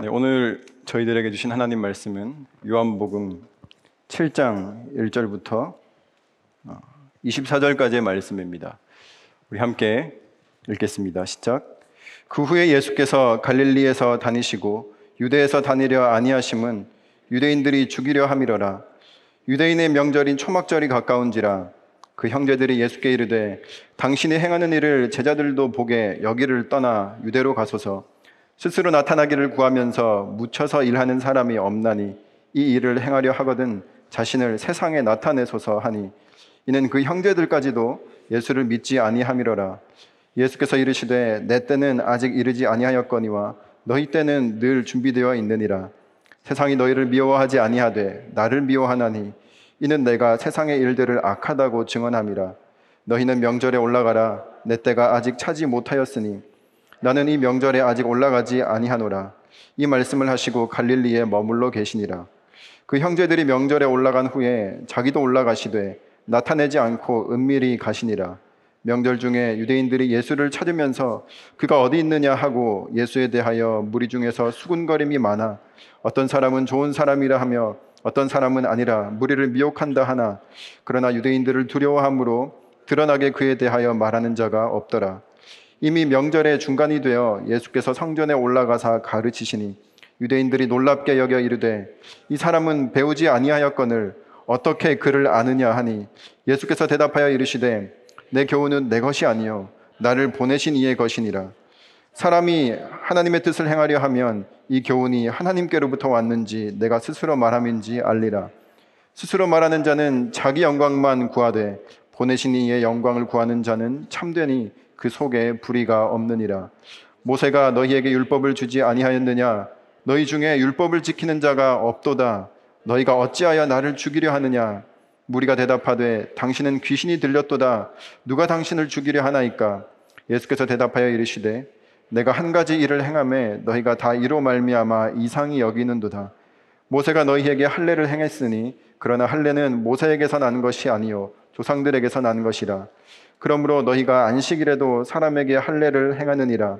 네, 오늘 저희들에게 주신 하나님 말씀은 요한복음 7장 1절부터 24절까지의 말씀입니다. 우리 함께 읽겠습니다. 시작. 그 후에 예수께서 갈릴리에서 다니시고 유대에서 다니려 아니하심은 유대인들이 죽이려 함이러라. 유대인의 명절인 초막절이 가까운지라 그 형제들이 예수께 이르되 당신이 행하는 일을 제자들도 보게 여기를 떠나 유대로 가소서 스스로 나타나기를 구하면서 묻혀서 일하는 사람이 없나니 이 일을 행하려 하거든 자신을 세상에 나타내소서 하니 이는 그 형제들까지도 예수를 믿지 아니함이로라. 예수께서 이르시되 내 때는 아직 이르지 아니하였거니와 너희 때는 늘 준비되어 있느니라. 세상이 너희를 미워하지 아니하되 나를 미워하나니 이는 내가 세상의 일들을 악하다고 증언함이라. 너희는 명절에 올라가라. 내 때가 아직 차지 못하였으니 나는 이 명절에 아직 올라가지 아니하노라. 이 말씀을 하시고 갈릴리에 머물러 계시니라. 그 형제들이 명절에 올라간 후에 자기도 올라가시되 나타내지 않고 은밀히 가시니라. 명절 중에 유대인들이 예수를 찾으면서 그가 어디 있느냐 하고 예수에 대하여 무리 중에서 수군거림이 많아 어떤 사람은 좋은 사람이라 하며 어떤 사람은 아니라 무리를 미혹한다 하나 그러나 유대인들을 두려워함으로 드러나게 그에 대하여 말하는 자가 없더라 이미 명절의 중간이 되어 예수께서 성전에 올라가사 가르치시니 유대인들이 놀랍게 여겨 이르되 이 사람은 배우지 아니하였거늘 어떻게 그를 아느냐 하니 예수께서 대답하여 이르시되 내 교훈은 내 것이 아니요 나를 보내신 이의 것이니라. 사람이 하나님의 뜻을 행하려 하면 이 교훈이 하나님께로부터 왔는지 내가 스스로 말함인지 알리라. 스스로 말하는 자는 자기 영광만 구하되 보내신 이의 영광을 구하는 자는 참되니 그 속에 불의가 없느니라. 모세가 너희에게 율법을 주지 아니하였느냐? 너희 중에 율법을 지키는 자가 없도다. 너희가 어찌하여 나를 죽이려 하느냐? 무리가 대답하되 당신은 귀신이 들렸도다. 누가 당신을 죽이려 하나이까? 예수께서 대답하여 이르시되 내가 한 가지 일을 행함에 너희가 다 이로 말미암아 이상히 여기는도다. 모세가 너희에게 할례를 행했으니 그러나 할례는 모세에게서 난 것이 아니요 조상들에게서 난 것이라 그러므로 너희가 안식일에도 사람에게 할례를 행하느니라.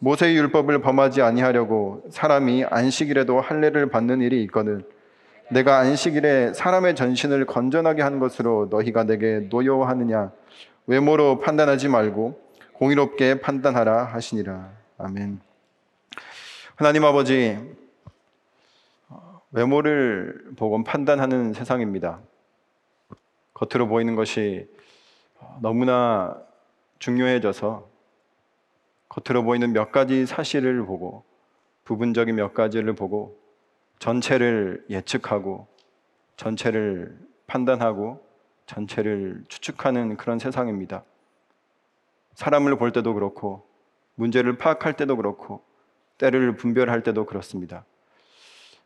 모세의 율법을 범하지 아니하려고 사람이 안식일에도 할례를 받는 일이 있거든. 내가 안식일에 사람의 전신을 건전하게 한 것으로 너희가 내게 노여워하느냐? 외모로 판단하지 말고 공의롭게 판단하라 하시니라. 아멘. 하나님 아버지 외모를 보고 판단하는 세상입니다. 겉으로 보이는 것이 너무나 중요해져서 겉으로 보이는 몇 가지 사실을 보고 부분적인 몇 가지를 보고 전체를 예측하고 전체를 판단하고 전체를 추측하는 그런 세상입니다. 사람을 볼 때도 그렇고 문제를 파악할 때도 그렇고 때를 분별할 때도 그렇습니다.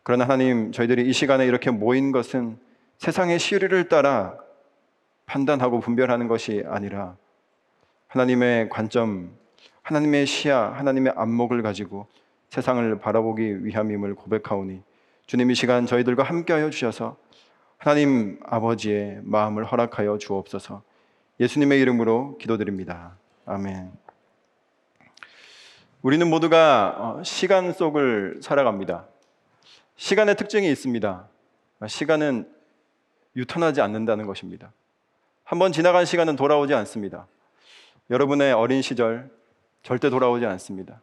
그러나 하나님 저희들이 이 시간에 이렇게 모인 것은 세상의 시류를 따라 판단하고 분별하는 것이 아니라 하나님의 관점, 하나님의 시야, 하나님의 안목을 가지고 세상을 바라보기 위함임을 고백하오니 주님 이 시간 저희들과 함께하여 주셔서 하나님 아버지의 마음을 허락하여 주옵소서. 예수님의 이름으로 기도드립니다. 아멘. 우리는 모두가 어, 시간 속을 살아갑니다. 시간의 특징이 있습니다. 시간은 유턴하지 않는다는 것입니다. 한번 지나간 시간은 돌아오지 않습니다. 여러분의 어린 시절 절대 돌아오지 않습니다.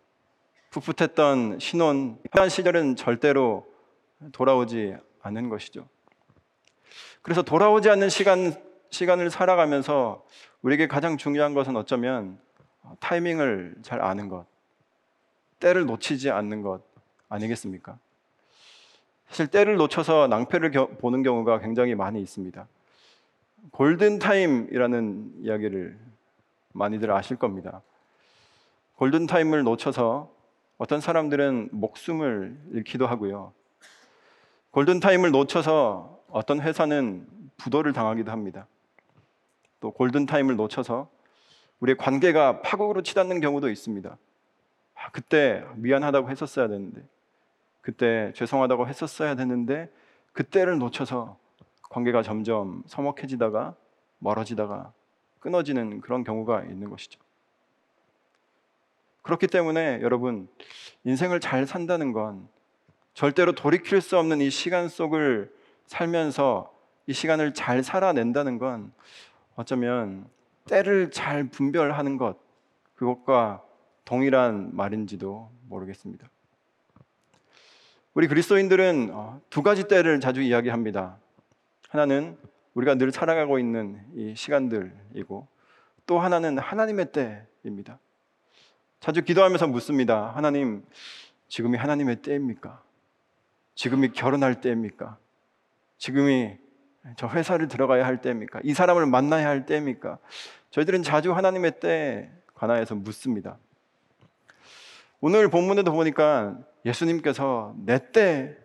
풋풋했던 신혼, 편한 시절은 절대로 돌아오지 않는 것이죠. 그래서 돌아오지 않는 시간, 시간을 살아가면서 우리에게 가장 중요한 것은 어쩌면 타이밍을 잘 아는 것, 때를 놓치지 않는 것 아니겠습니까? 사실 때를 놓쳐서 낭패를 보는 경우가 굉장히 많이 있습니다. 골든타임이라는 이야기를 많이들 아실 겁니다. 골든타임을 놓쳐서 어떤 사람들은 목숨을 잃기도 하고요. 골든타임을 놓쳐서 어떤 회사는 부도를 당하기도 합니다. 또 골든타임을 놓쳐서 우리의 관계가 파국으로 치닫는 경우도 있습니다. 아, 그때 미안하다고 했었어야 되는데, 그때 죄송하다고 했었어야 되는데, 그때를 놓쳐서 관계가 점점 서먹해지다가 멀어지다가 끊어지는 그런 경우가 있는 것이죠. 그렇기 때문에 여러분 인생을 잘 산다는 건 절대로 돌이킬 수 없는 이 시간 속을 살면서 이 시간을 잘 살아낸다는 건 어쩌면 때를 잘 분별하는 것 그것과 동일한 말인지도 모르겠습니다. 우리 그리스도인들은 어, 두 가지 때를 자주 이야기합니다. 하나는 우리가 늘 살아가고 있는 이 시간들이고 또 하나는 하나님의 때입니다. 자주 기도하면서 묻습니다. 하나님, 지금이 하나님의 때입니까? 지금이 결혼할 때입니까? 지금이 저 회사를 들어가야 할 때입니까? 이 사람을 만나야 할 때입니까? 저희들은 자주 하나님의 때에 관하여서 묻습니다. 오늘 본문에도 보니까 예수님께서 내 때에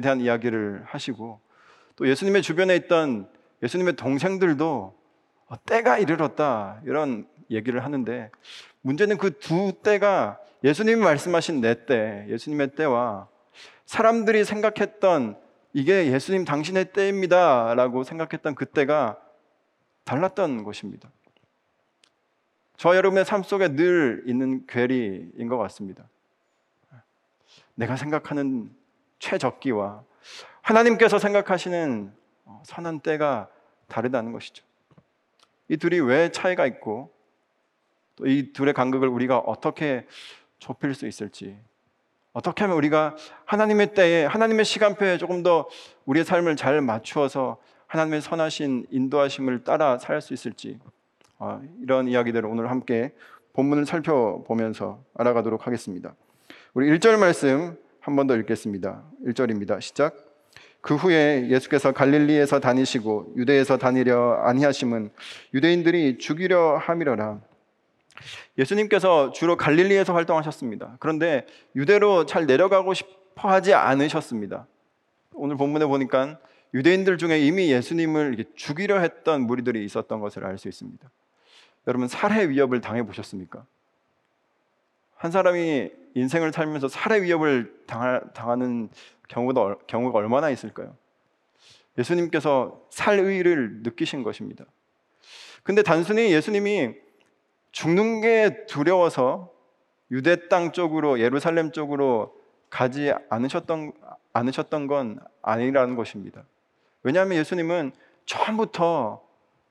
대한 이야기를 하시고 또 예수님의 주변에 있던 예수님의 동생들도 때가 이르렀다 이런 얘기를 하는데 문제는 그 두 때가 예수님이 말씀하신 내 때, 예수님의 때와 사람들이 생각했던 이게 예수님 당신의 때입니다 라고 생각했던 그때가 달랐던 것입니다. 저 여러분의 삶 속에 늘 있는 괴리인 것 같습니다. 내가 생각하는 최적기와 하나님께서 생각하시는 선한 때가 다르다는 것이죠. 이 둘이 왜 차이가 있고 또 이 둘의 간극을 우리가 어떻게 좁힐 수 있을지 어떻게 하면 우리가 하나님의 때에 하나님의 시간표에 조금 더 우리의 삶을 잘 맞추어서 하나님의 선하신 인도하심을 따라 살 수 있을지 어, 이런 이야기들을 오늘 함께 본문을 살펴보면서 알아가도록 하겠습니다. 우리 1절 말씀 한 번 더 읽겠습니다. 1절입니다. 시작. 그 후에 예수께서 갈릴리에서 다니시고 유대에서 다니려 아니하심은 유대인들이 죽이려 함이러라. 예수님께서 주로 갈릴리에서 활동하셨습니다. 그런데 유대로 잘 내려가고 싶어 하지 않으셨습니다. 오늘 본문에 보니까 유대인들 중에 이미 예수님을 죽이려 했던 무리들이 있었던 것을 알 수 있습니다. 여러분 살해 위협을 당해 보셨습니까? 한 사람이 인생을 살면서 살해 위협을 당하 는 경우가, 경우가 얼마나 있을까요? 예수님께서 살의를 느끼신 것입니다. 근데 단순히 예수님이 죽는 게 두려워서 유대 땅 쪽으로 예루살렘 쪽으로 가지 않으셨던 않으셨던 건 아니라는 것입니다. 왜냐하면 예수님은 처음부터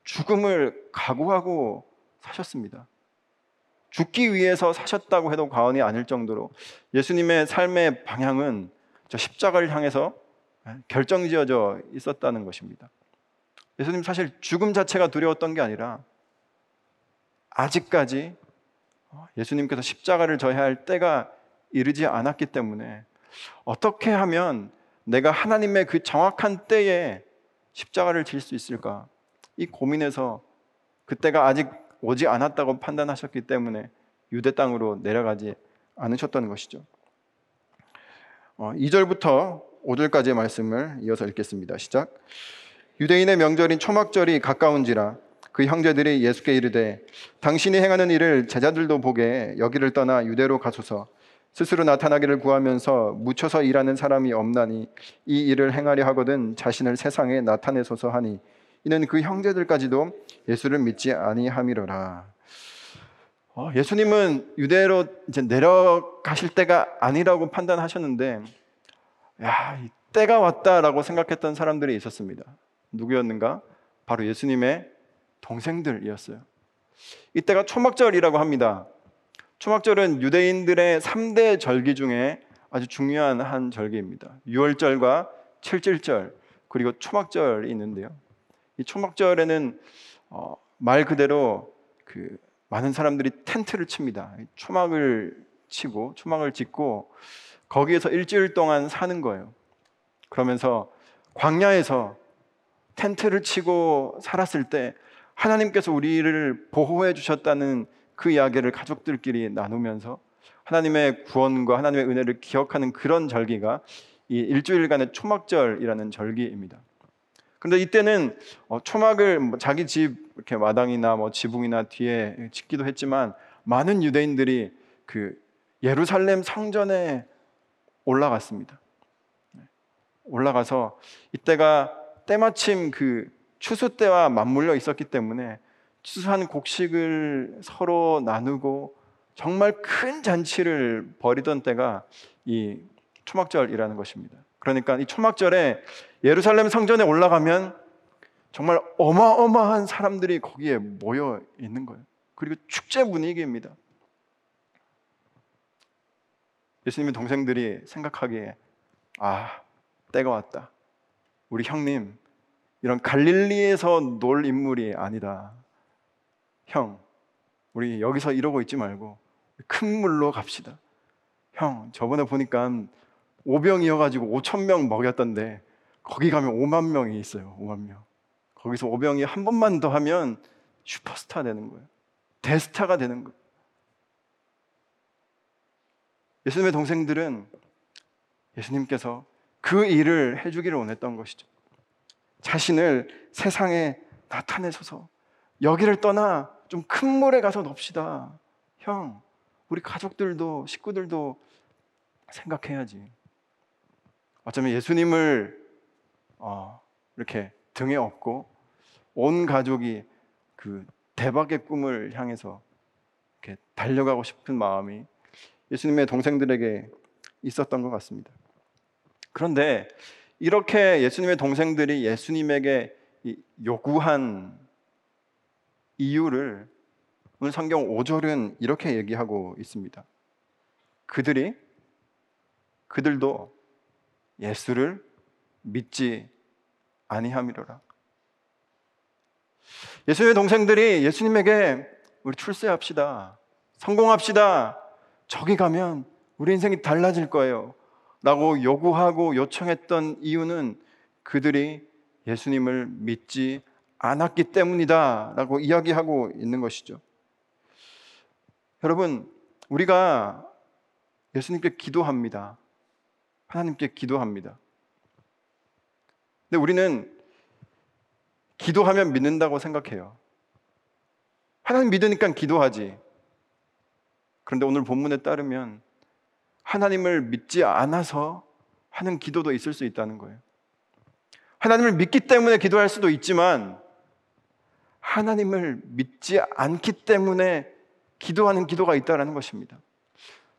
죽음을 각오하고 사셨습니다. 죽기 위해서 사셨다고 해도 과언이 아닐 정도로 예수님의 삶의 방향은 저 십자가를 향해서 결정지어져 있었다는 것입니다. 예수님 사실 죽음 자체가 두려웠던 게 아니라 아직까지 예수님께서 십자가를 져야 할 때가 이르지 않았기 때문에 어떻게 하면 내가 하나님의 그 정확한 때에 십자가를 질 수 있을까? 이 고민에서 그때가 아직 오지 않았다고 판단하셨기 때문에 유대 땅으로 내려가지 않으셨던 것이죠. 2절부터 어, 5절까지의 말씀을 이어서 읽겠습니다. 시작. 유대인의 명절인 초막절이 가까운지라 그 형제들이 예수께 이르되 당신이 행하는 일을 제자들도 보게 여기를 떠나 유대로 가소서 스스로 나타나기를 구하면서 묻혀서 일하는 사람이 없나니 이 일을 행하려 하거든 자신을 세상에 나타내소서 하니 이는 그 형제들까지도 예수를 믿지 아니함이로라. 어, 예수님은 유대로 이제 내려가실 때가 아니라고 판단하셨는데, 야, 때가 왔다라고 생각했던 사람들이 있었습니다. 누구였는가? 바로 예수님의 동생들이었어요. 이때가 초막절이라고 합니다. 초막절은 유대인들의 3대 절기 중에 아주 중요한 한 절기입니다. 6월절과 7절절 그리고 초막절이 있는데요. 이 초막절에는 어, 말 그대로 그 많은 사람들이 텐트를 칩니다. 초막을 치고 초막을 짓고 거기에서 일주일 동안 사는 거예요. 그러면서 광야에서 텐트를 치고 살았을 때 하나님께서 우리를 보호해 주셨다는 그 이야기를 가족들끼리 나누면서 하나님의 구원과 하나님의 은혜를 기억하는 그런 절기가 이 일주일간의 초막절이라는 절기입니다. 그런데 이때는 어, 초막을 뭐 자기 집 이렇게 마당이나 뭐 지붕이나 뒤에 짓기도 했지만 많은 유대인들이 그 예루살렘 성전에 올라갔습니다. 올라가서 이때가 때마침 그 추수 때와 맞물려 있었기 때문에 추수한 곡식을 서로 나누고 정말 큰 잔치를 벌이던 때가 이 초막절이라는 것입니다. 그러니까 이 초막절에 예루살렘 성전에 올라가면 정말 어마어마한 사람들이 거기에 모여 있는 거예요. 그리고 축제 분위기입니다. 예수님의 동생들이 생각하기에 아, 때가 왔다. 우리 형님 이런 갈릴리에서 놀 인물이 아니다. 형, 우리 여기서 이러고 있지 말고 큰 물로 갑시다. 형, 저번에 보니까 오병이어가지고 5천 명 먹였던데 거기 가면 5만 명이 있어요. 5만 명. 거기서 오병이 한 번만 더 하면 슈퍼스타 되는 거예요. 대스타가 되는 거예요. 예수님의 동생들은 예수님께서 그 일을 해주기를 원했던 것이죠. 자신을 세상에 나타내소서 여기를 떠나 좀 큰 물에 가서 놉시다. 형, 우리 가족들도 식구들도 생각해야지. 어쩌면 예수님을 어, 이렇게 등에 업고 온 가족이 그 대박의 꿈을 향해서 이렇게 달려가고 싶은 마음이 예수님의 동생들에게 있었던 것 같습니다. 그런데 이렇게 예수님의 동생들이 예수님에게 요구한 이유를 오늘 성경 5절은 이렇게 얘기하고 있습니다. 그들이 그들도 예수를 믿지 아니함이로라. 예수님의 동생들이 예수님에게 우리 출세합시다. 성공합시다. 저기 가면 우리 인생이 달라질 거예요. 라고 요구하고 요청했던 이유는 그들이 예수님을 믿지 않았기 때문이다. 라고 이야기하고 있는 것이죠. 여러분, 우리가 예수님께 기도합니다. 하나님께 기도합니다. 근데 우리는 기도하면 믿는다고 생각해요. 하나님 믿으니까 기도하지. 그런데 오늘 본문에 따르면 하나님을 믿지 않아서 하는 기도도 있을 수 있다는 거예요. 하나님을 믿기 때문에 기도할 수도 있지만 하나님을 믿지 않기 때문에 기도하는 기도가 있다는 것입니다.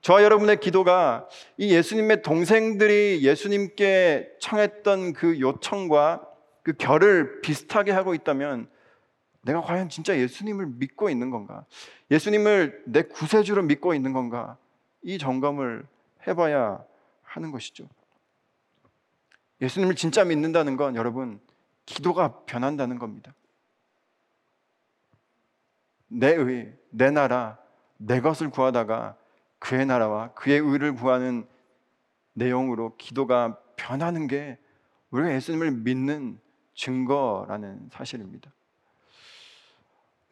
저와 여러분의 기도가 이 예수님의 동생들이 예수님께 청했던 그 요청과 그 결을 비슷하게 하고 있다면 내가 과연 진짜 예수님을 믿고 있는 건가? 예수님을 내 구세주로 믿고 있는 건가? 이 점검을 해봐야 하는 것이죠. 예수님을 진짜 믿는다는 건 여러분 기도가 변한다는 겁니다. 내 의, 내 나라, 내 것을 구하다가 그의 나라와 그의 의를 구하는 내용으로 기도가 변하는 게 우리가 예수님을 믿는 증거라는 사실입니다.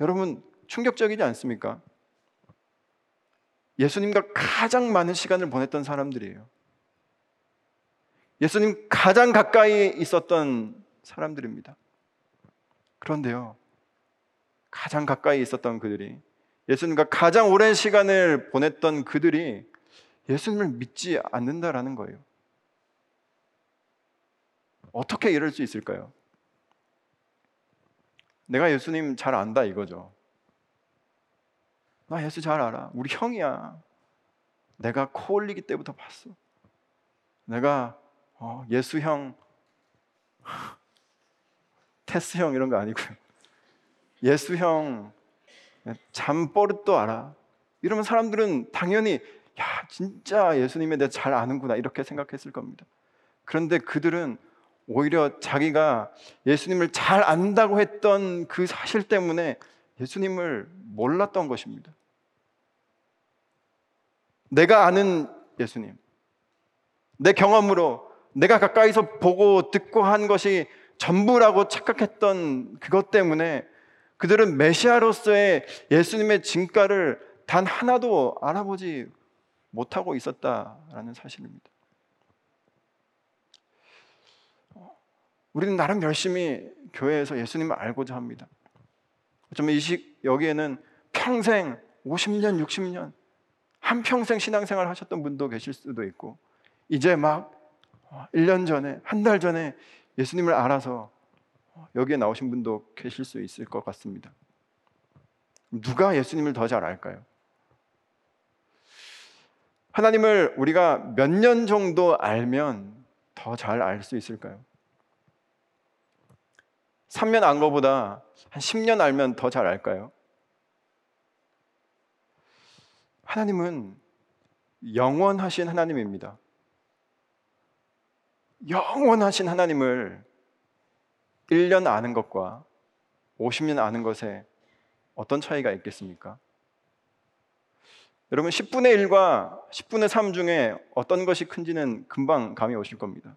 여러분 충격적이지 않습니까? 예수님과 가장 많은 시간을 보냈던 사람들이에요. 예수님 가장 가까이 있었던 사람들입니다. 그런데요, 가장 가까이 있었던 그들이 예수님과 가장 오랜 시간을 보냈던 그들이 예수님을 믿지 않는다라는 거예요. 어떻게 이럴 수 있을까요? 내가 예수님 잘 안다 이거죠. 나 예수 잘 알아. 우리 형이야. 내가 코 올리기 때부터 봤어. 내가 어, 예수 형, 테스 형 이런 거 아니고요. 예수 형, 잠버릇도 알아. 이러면 사람들은 당연히 야 진짜 예수님에 대해 잘 아는구나 이렇게 생각했을 겁니다. 그런데 그들은 오히려 자기가 예수님을 잘 안다고 했던 그 사실 때문에 예수님을 몰랐던 것입니다. 내가 아는 예수님, 내 경험으로 내가 가까이서 보고 듣고 한 것이 전부라고 착각했던 그것 때문에 그들은 메시아로서의 예수님의 진가를 단 하나도 알아보지 못하고 있었다라는 사실입니다. 우리는 나름 열심히 교회에서 예수님을 알고자 합니다. 어쩌면 이식 여기에는 평생 50년, 60년 한 평생 신앙생활 하셨던 분도 계실 수도 있고 이제 막 1년 전에 한 달 전에 예수님을 알아서 여기에 나오신 분도 계실 수 있을 것 같습니다. 누가 예수님을 더 잘 알까요? 하나님을 우리가 몇 년 정도 알면 더 잘 알 수 있을까요? 3년 안 거보다 한 10년 알면 더 잘 알까요? 하나님은 영원하신 하나님입니다. 영원하신 하나님을 1년 아는 것과 50년 아는 것에 어떤 차이가 있겠습니까? 여러분 10분의 1과 10분의 3 중에 어떤 것이 큰지는 금방 감이 오실 겁니다.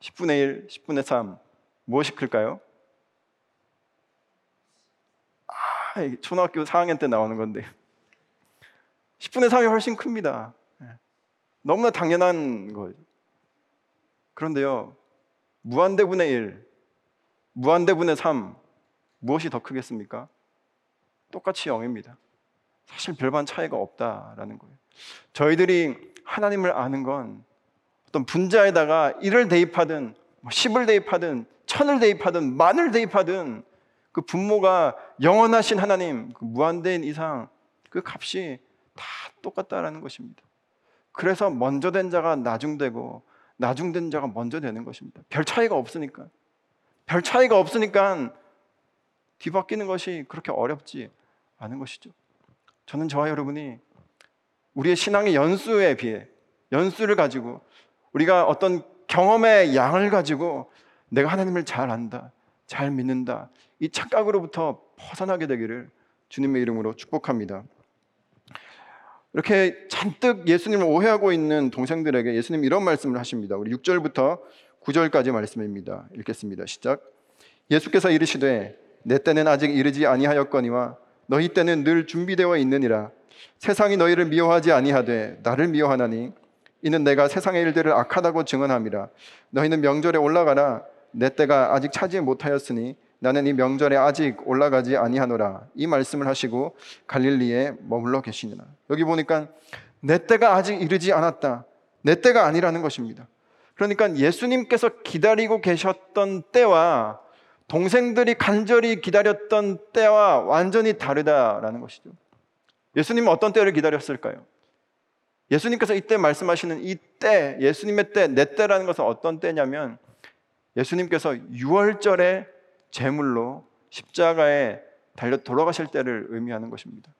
10분의 1, 10분의 3 무엇이 클까요? 아, 초등학교 4학년 때 나오는 건데 10분의 3이 훨씬 큽니다. 예. 너무나 당연한 거예요. 그런데요, 무한대분의 1, 무한대분의 3, 무엇이 더 크겠습니까? 똑같이 0입니다. 사실 별반 차이가 없다라는 거예요. 저희들이 하나님을 아는 건 어떤 분자에다가 1을 대입하든 10을 뭐 대입하든 1000을 대입하든 만을 대입하든 그 분모가 영원하신 하나님, 그 무한대인 이상 그 값이 다 똑같다라는 것입니다. 그래서 먼저 된 자가 나중되고 나중된 자가 먼저 되는 것입니다. 별 차이가 없으니까. 별 차이가 없으니까 뒤바뀌는 것이 그렇게 어렵지 않은 것이죠. 저는 저와 여러분이 우리의 신앙의 연수에 비해 연수를 가지고 우리가 어떤 경험의 양을 가지고 내가 하나님을 잘 안다, 잘 믿는다 이 착각으로부터 벗어나게 되기를 주님의 이름으로 축복합니다. 이렇게 잔뜩 예수님을 오해하고 있는 동생들에게 예수님 이런 말씀을 하십니다. 우리 6절부터 9절까지 말씀입니다. 읽겠습니다. 시작. 예수께서 이르시되 내 때는 아직 이르지 아니하였거니와 너희 때는 늘 준비되어 있느니라. 세상이 너희를 미워하지 아니하되 나를 미워하나니 이는 내가 세상의 일들을 악하다고 증언함이라. 너희는 명절에 올라가라. 내 때가 아직 차지 못하였으니 나는 이 명절에 아직 올라가지 아니하노라 이 말씀을 하시고 갈릴리에 머물러 계시니라 여기 보니까 내 때가 아직 이르지 않았다 내 때가 아니라는 것입니다 그러니까 예수님께서 기다리고 계셨던 때와 동생들이 간절히 기다렸던 때와 완전히 다르다라는 것이죠 예수님은 어떤 때를 기다렸을까요? 예수님께서 이때 말씀하시는 이 때, 예수님의 때, 내 때라는 것은 어떤 때냐면 예수님께서 6월절에 제물로 십자가에 달려 돌아가실 때를 의미하는 것입니다.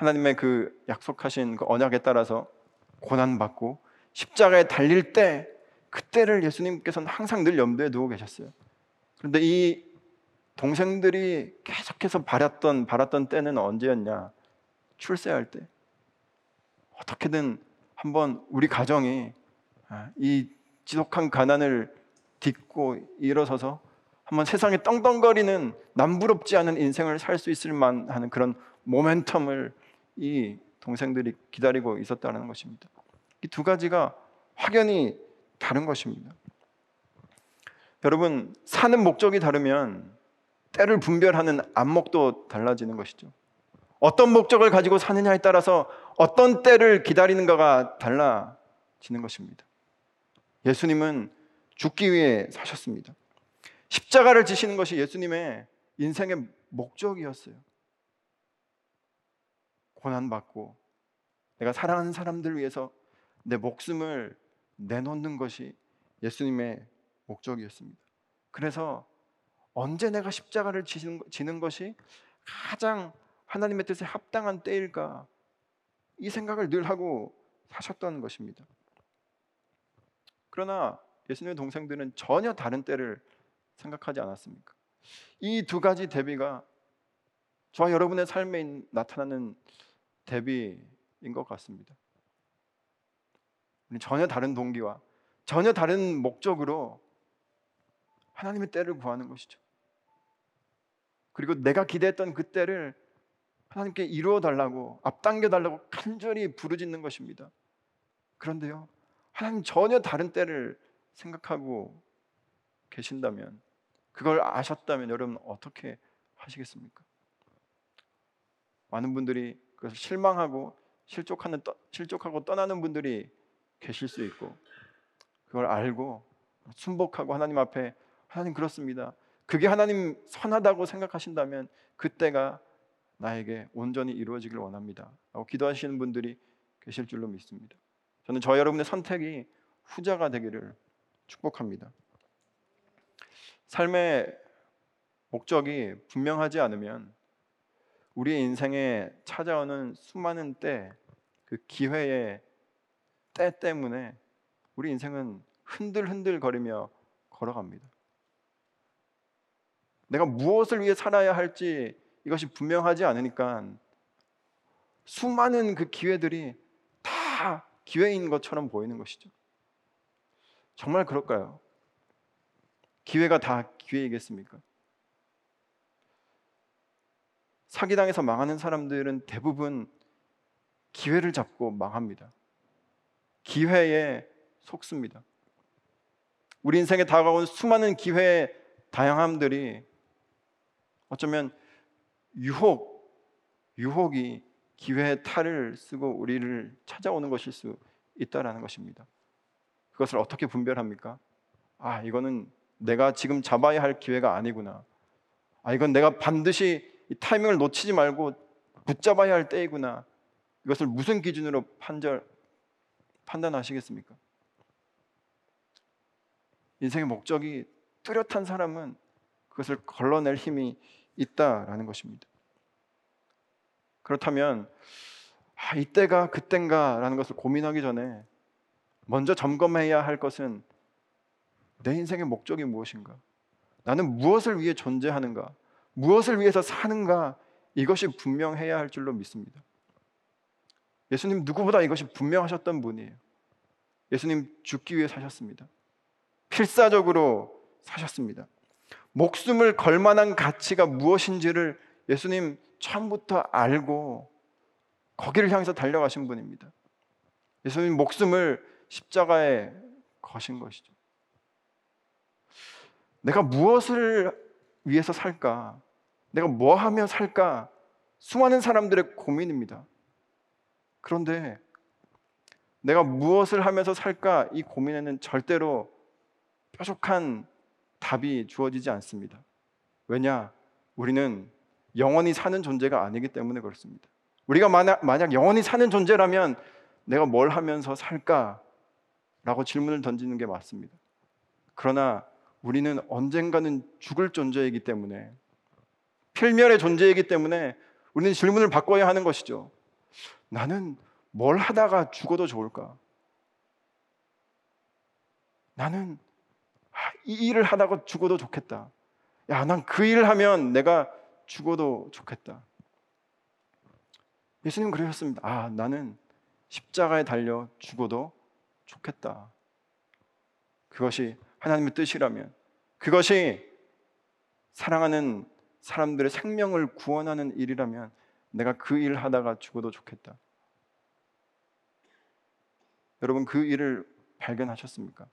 하나님의 그 약속하신 그 언약에 따라서 고난 받고 십자가에 달릴 때 그때를 예수님께서는 항상 늘 염두에 두고 계셨어요. 그런데 이 동생들이 계속해서 바랐던 바랐던 때는 언제였냐? 출세할 때. 어떻게든 한번 우리 가정이 아, 이 지독한 가난을 딛고 일어서서 한번 세상에 떵떵거리는 남부럽지 않은 인생을 살 수 있을 만하는 그런 모멘텀을 이 동생들이 기다리고 있었다는 것입니다. 이 두 가지가 확연히 다른 것입니다. 여러분, 사는 목적이 다르면 때를 분별하는 안목도 달라지는 것이죠. 어떤 목적을 가지고 사느냐에 따라서 어떤 때를 기다리는가가 달라지는 것입니다. 예수님은 죽기 위해 사셨습니다. 십자가를 지시는 것이 예수님의 인생의 목적이었어요. 고난받고 내가 사랑하는 사람들 위해서 내 목숨을 내놓는 것이 예수님의 목적이었습니다. 그래서 언제 내가 십자가를 지는 것이 가장 하나님의 뜻에 합당한 때일까? 이 생각을 늘 하고 사셨던 것입니다. 그러나 예수님의 동생들은 전혀 다른 때를 생각하지 않았습니까? 이 두 가지 대비가 저와 여러분의 삶에 나타나는 대비인 것 같습니다. 전혀 다른 동기와 전혀 다른 목적으로 하나님의 때를 구하는 것이죠. 그리고 내가 기대했던 그 때를 하나님께 이루어 달라고 앞당겨 달라고 간절히 부르짖는 것입니다. 그런데요. 하나님 전혀 다른 때를 생각하고 계신다면 그걸 아셨다면 여러분 어떻게 하시겠습니까? 많은 분들이 그것을 실망하고 실족하는 실족하고 떠나는 분들이 계실 수 있고 그걸 알고 순복하고 하나님 앞에 하나님 그렇습니다. 그게 하나님 선하다고 생각하신다면 그때가 나에게 온전히 이루어지길 원합니다. 라고 기도하시는 분들이 계실 줄로 믿습니다. 저는 저 여러분의 선택이 후자가 되기를 축복합니다. 삶의 목적이 분명하지 않으면 우리의 인생에 찾아오는 수많은 때, 그 기회의 때 때문에 우리 인생은 흔들흔들 거리며 걸어갑니다. 내가 무엇을 위해 살아야 할지 이것이 분명하지 않으니까 수많은 그 기회들이 다 기회인 것처럼 보이는 것이죠. 정말 그럴까요? 기회가 다 기회이겠습니까? 사기당해서 망하는 사람들은 대부분 기회를 잡고 망합니다. 기회에 속습니다. 우리 인생에 다가온 수많은 기회의 다양함들이 어쩌면 유혹, 유혹이 기회의 탈을 쓰고 우리를 찾아오는 것일 수 있다라는 것입니다. 그것을 어떻게 분별합니까? 아, 이거는 내가 지금 잡아야 할 기회가 아니구나. 아, 이건 내가 반드시 이 타이밍을 놓치지 말고 붙잡아야 할 때이구나. 이것을 무슨 기준으로 판절 판단하시겠습니까? 인생의 목적이 뚜렷한 사람은 그것을 걸러낼 힘이 있다라는 것입니다. 그렇다면 아, 이때가 그땐가라는 것을 고민하기 전에 먼저 점검해야 할 것은 내 인생의 목적이 무엇인가? 나는 무엇을 위해 존재하는가? 무엇을 위해서 사는가? 이것이 분명해야 할 줄로 믿습니다. 예수님 누구보다 이것이 분명하셨던 분이에요. 예수님 죽기 위해 사셨습니다. 필사적으로 사셨습니다. 목숨을 걸 만한 가치가 무엇인지를 예수님 처음부터 알고 거기를 향해서 달려가신 분입니다. 예수님 목숨을 십자가에 거신 것이죠. 내가 무엇을 위해서 살까? 내가 뭐 하며 살까? 수많은 사람들의 고민입니다. 그런데 내가 무엇을 하면서 살까? 이 고민에는 절대로 뾰족한 답이 주어지지 않습니다. 왜냐? 우리는 영원히 사는 존재가 아니기 때문에 그렇습니다. 우리가 만약, 만약 영원히 사는 존재라면 내가 뭘 하면서 살까? 라고 질문을 던지는 게 맞습니다. 그러나 우리는 언젠가는 죽을 존재이기 때문에 필멸의 존재이기 때문에 우리는 질문을 바꿔야 하는 것이죠. 나는 뭘 하다가 죽어도 좋을까? 나는 이 일을 하다가 죽어도 좋겠다. 야, 난 그 일을 하면 내가 죽어도 좋겠다. 예수님 그러셨습니다. 아, 나는 십자가에 달려 죽어도 좋겠다. 그것이 하나님의 뜻이라면, 그것이 사랑하는 사람들의 생명을 구원하는 일이라면 내가 그 일을 하다가 죽어도 좋겠다. 여러분 그 일을 발견하셨습니까?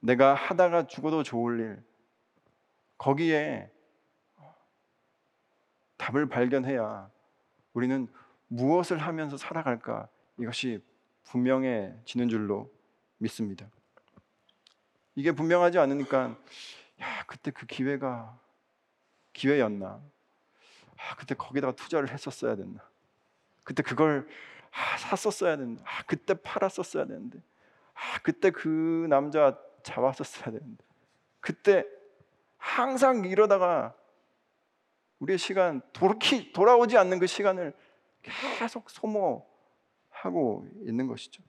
내가 하다가 죽어도 좋을 일, 거기에 답을 발견해야 우리는 무엇을 하면서 살아갈까 이것이 분명해지는 줄로 믿습니다. 이게 분명하지 않으니까 야 그때 그 기회가 기회였나? 아 그때 거기다가 투자를 했었어야 됐나? 그때 그걸 아, 샀었어야 되는데 아 그때 팔았었어야 되는데 아 그때 그 남자 잡았었어야 되는데 그때 항상 이러다가 우리의 시간 돌이키 돌아오지 않는 그 시간을 계속 소모하고 있는 것이죠.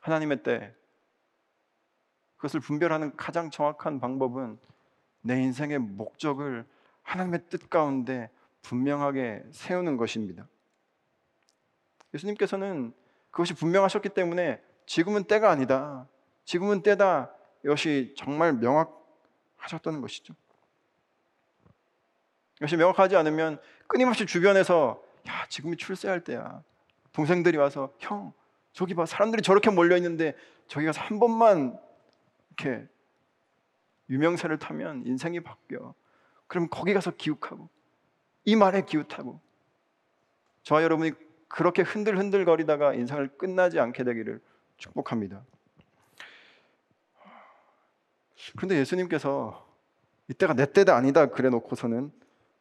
하나님의 때 그것을 분별하는 가장 정확한 방법은 내 인생의 목적을 하나님의 뜻 가운데 분명하게 세우는 것입니다. 예수님께서는 그것이 분명하셨기 때문에 지금은 때가 아니다. 지금은 때다. 이것이 정말 명확하셨던 것이죠. 이것이 명확하지 않으면 끊임없이 주변에서 야 지금이 출세할 때야. 동생들이 와서 형 저기 봐 사람들이 저렇게 몰려 있는데 저기 가서 한 번만 이렇게 유명세를 타면 인생이 바뀌어. 그럼 거기 가서 기웃하고 이 말에 기웃하고 저와 여러분이 그렇게 흔들흔들 거리다가 인생을 끝나지 않게 되기를 축복합니다. 그런데 예수님께서 이때가 내 때다 아니다 그래 놓고서는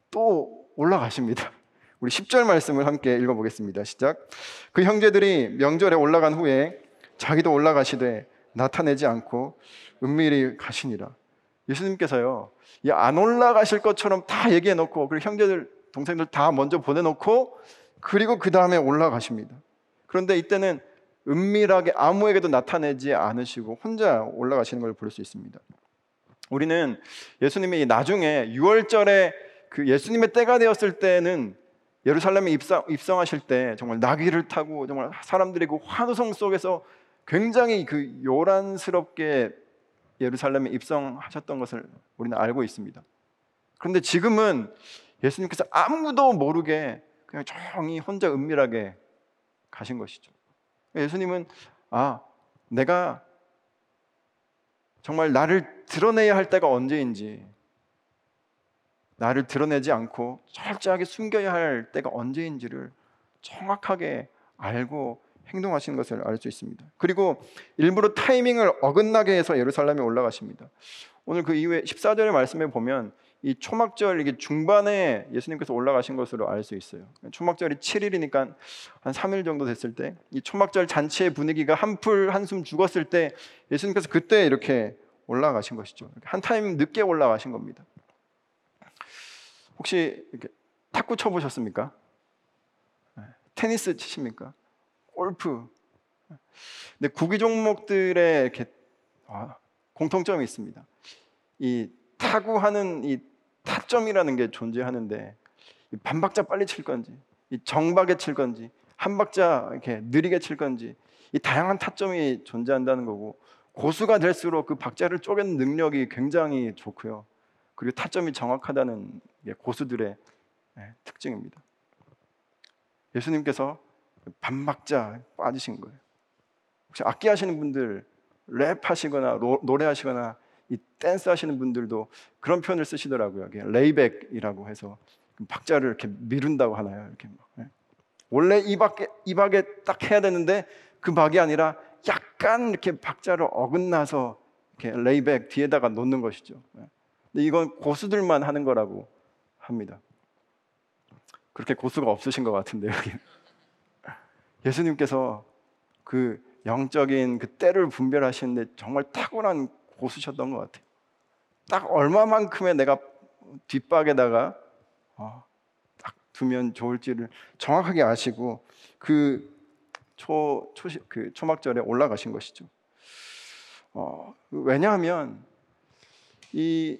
또 올라가십니다. 우리 10절 말씀을 함께 읽어보겠습니다. 시작. 그 형제들이 명절에 올라간 후에 자기도 올라가시되 나타내지 않고 은밀히 가시니라. 예수님께서요, 안 올라가실 것처럼 다 얘기해 놓고, 그리고 형제들, 동생들 다 먼저 보내놓고, 그리고 그 다음에 올라가십니다. 그런데 이때는 은밀하게 아무에게도 나타내지 않으시고 혼자 올라가시는 걸 볼 수 있습니다. 우리는 예수님이 나중에 6월절에 그 예수님의 때가 되었을 때는 예루살렘에 입성, 입성하실 때 정말 나귀를 타고 정말 사람들이 그 환호성 속에서 굉장히 그 요란스럽게 예루살렘에 입성하셨던 것을 우리는 알고 있습니다. 그런데 지금은 예수님께서 아무도 모르게 그냥 조용히 혼자 은밀하게 가신 것이죠. 예수님은 아, 내가 정말 나를 드러내야 할 때가 언제인지 나를 드러내지 않고 철저하게 숨겨야 할 때가 언제인지를 정확하게 알고 행동하시는 것을 알 수 있습니다. 그리고 일부러 타이밍을 어긋나게 해서 예루살렘에 올라가십니다. 오늘 그 이후에 14절의 말씀에 보면 이 초막절 이게 중반에 예수님께서 올라가신 것으로 알 수 있어요. 초막절이 7일이니까 한 3일 정도 됐을 때 이 초막절 잔치의 분위기가 한풀 한숨 죽었을 때 예수님께서 그때 이렇게 올라가신 것이죠. 한 타임 늦게 올라가신 겁니다. 혹시 탁구 쳐보셨습니까? 네. 테니스 치십니까? 골프. 근데 구기 종목들의 이렇게 아, 공통점이 있습니다. 이 타구하는 이 타점이라는 게 존재하는데 반 박자 빨리 칠 건지, 이 정박에 칠 건지, 한 박자 이렇게 느리게 칠 건지 이 다양한 타점이 존재한다는 거고 고수가 될수록 그 박자를 쪼개는 능력이 굉장히 좋고요. 그리고 타점이 정확하다는 게 고수들의 예, 특징입니다. 예수님께서 반 박자 빠지신 거예요. 혹시 악기 하시는 분들 랩 하시거나 노래 하시거나 이 댄스 하시는 분들도 그런 표현을 쓰시더라고요. lay back이라고 해서 박자를 이렇게 미룬다고 하나요? 이렇게 막. 예. 원래 이 박에 이 박에 딱 해야 되는데 그 박이 아니라 약간 이렇게 박자를 어긋나서 이렇게 lay back 뒤에다가 놓는 것이죠. 예. 근데 이건 고수들만 하는 거라고 합니다. 그렇게 고수가 없으신 것 같은데 여기 예수님께서 그 영적인 그 때를 분별하시는데 정말 탁월한 고수셨던 것 같아요. 딱 얼마만큼의 내가 뒷박에다가 어, 딱 두면 좋을지를 정확하게 아시고 그 초, 초, 그 초막절에 올라가신 것이죠. 어, 왜냐하면 이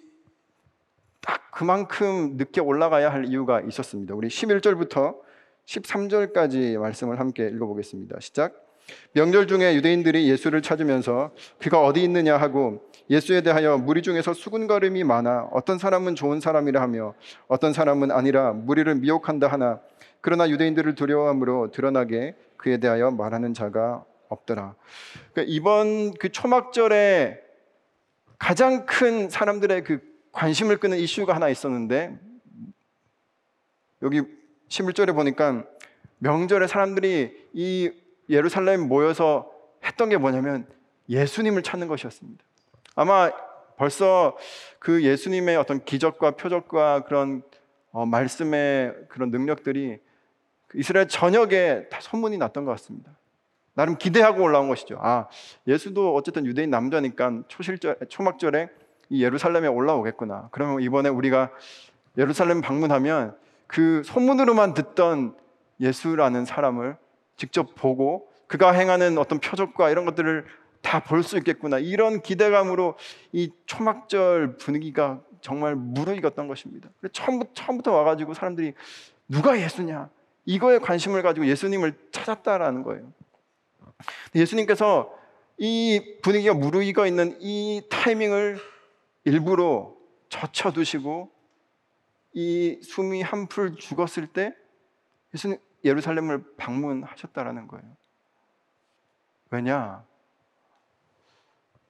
딱 그만큼 늦게 올라가야 할 이유가 있었습니다. 우리 11절부터 13절까지 말씀을 함께 읽어보겠습니다. 시작. 명절 중에 유대인들이 예수를 찾으면서 그가 어디 있느냐 하고 예수에 대하여 무리 중에서 수군거림이 많아 어떤 사람은 좋은 사람이라 하며 어떤 사람은 아니라 무리를 미혹한다 하나 그러나 유대인들을 두려워함으로 드러나게 그에 대하여 말하는 자가 없더라. 그러니까 이번 그 초막절에 가장 큰 사람들의 그 관심을 끄는 이슈가 하나 있었는데 여기 11절에 보니까 명절에 사람들이 이 예루살렘 모여서 했던 게 뭐냐면 예수님을 찾는 것이었습니다. 아마 벌써 그 예수님의 어떤 기적과 표적과 그런 어, 말씀의 그런 능력들이 그 이스라엘 전역에 다 소문이 났던 것 같습니다. 나름 기대하고 올라온 것이죠. 아, 예수도 어쨌든 유대인 남자니까 초실절, 초막절에 이 예루살렘에 올라오겠구나. 그러면 이번에 우리가 예루살렘 방문하면 그 소문으로만 듣던 예수라는 사람을 직접 보고 그가 행하는 어떤 표적과 이런 것들을 다 볼 수 있겠구나. 이런 기대감으로 이 초막절 분위기가 정말 무르익었던 것입니다. 처음부터, 처음부터 와가지고 사람들이 누가 예수냐? 이거에 관심을 가지고 예수님을 찾았다라는 거예요. 예수님께서 이 분위기가 무르익어 있는 이 타이밍을 일부러 젖혀두시고 이 숨이 한풀 죽었을 때 예수님 예루살렘을 방문하셨다라는 거예요. 왜냐?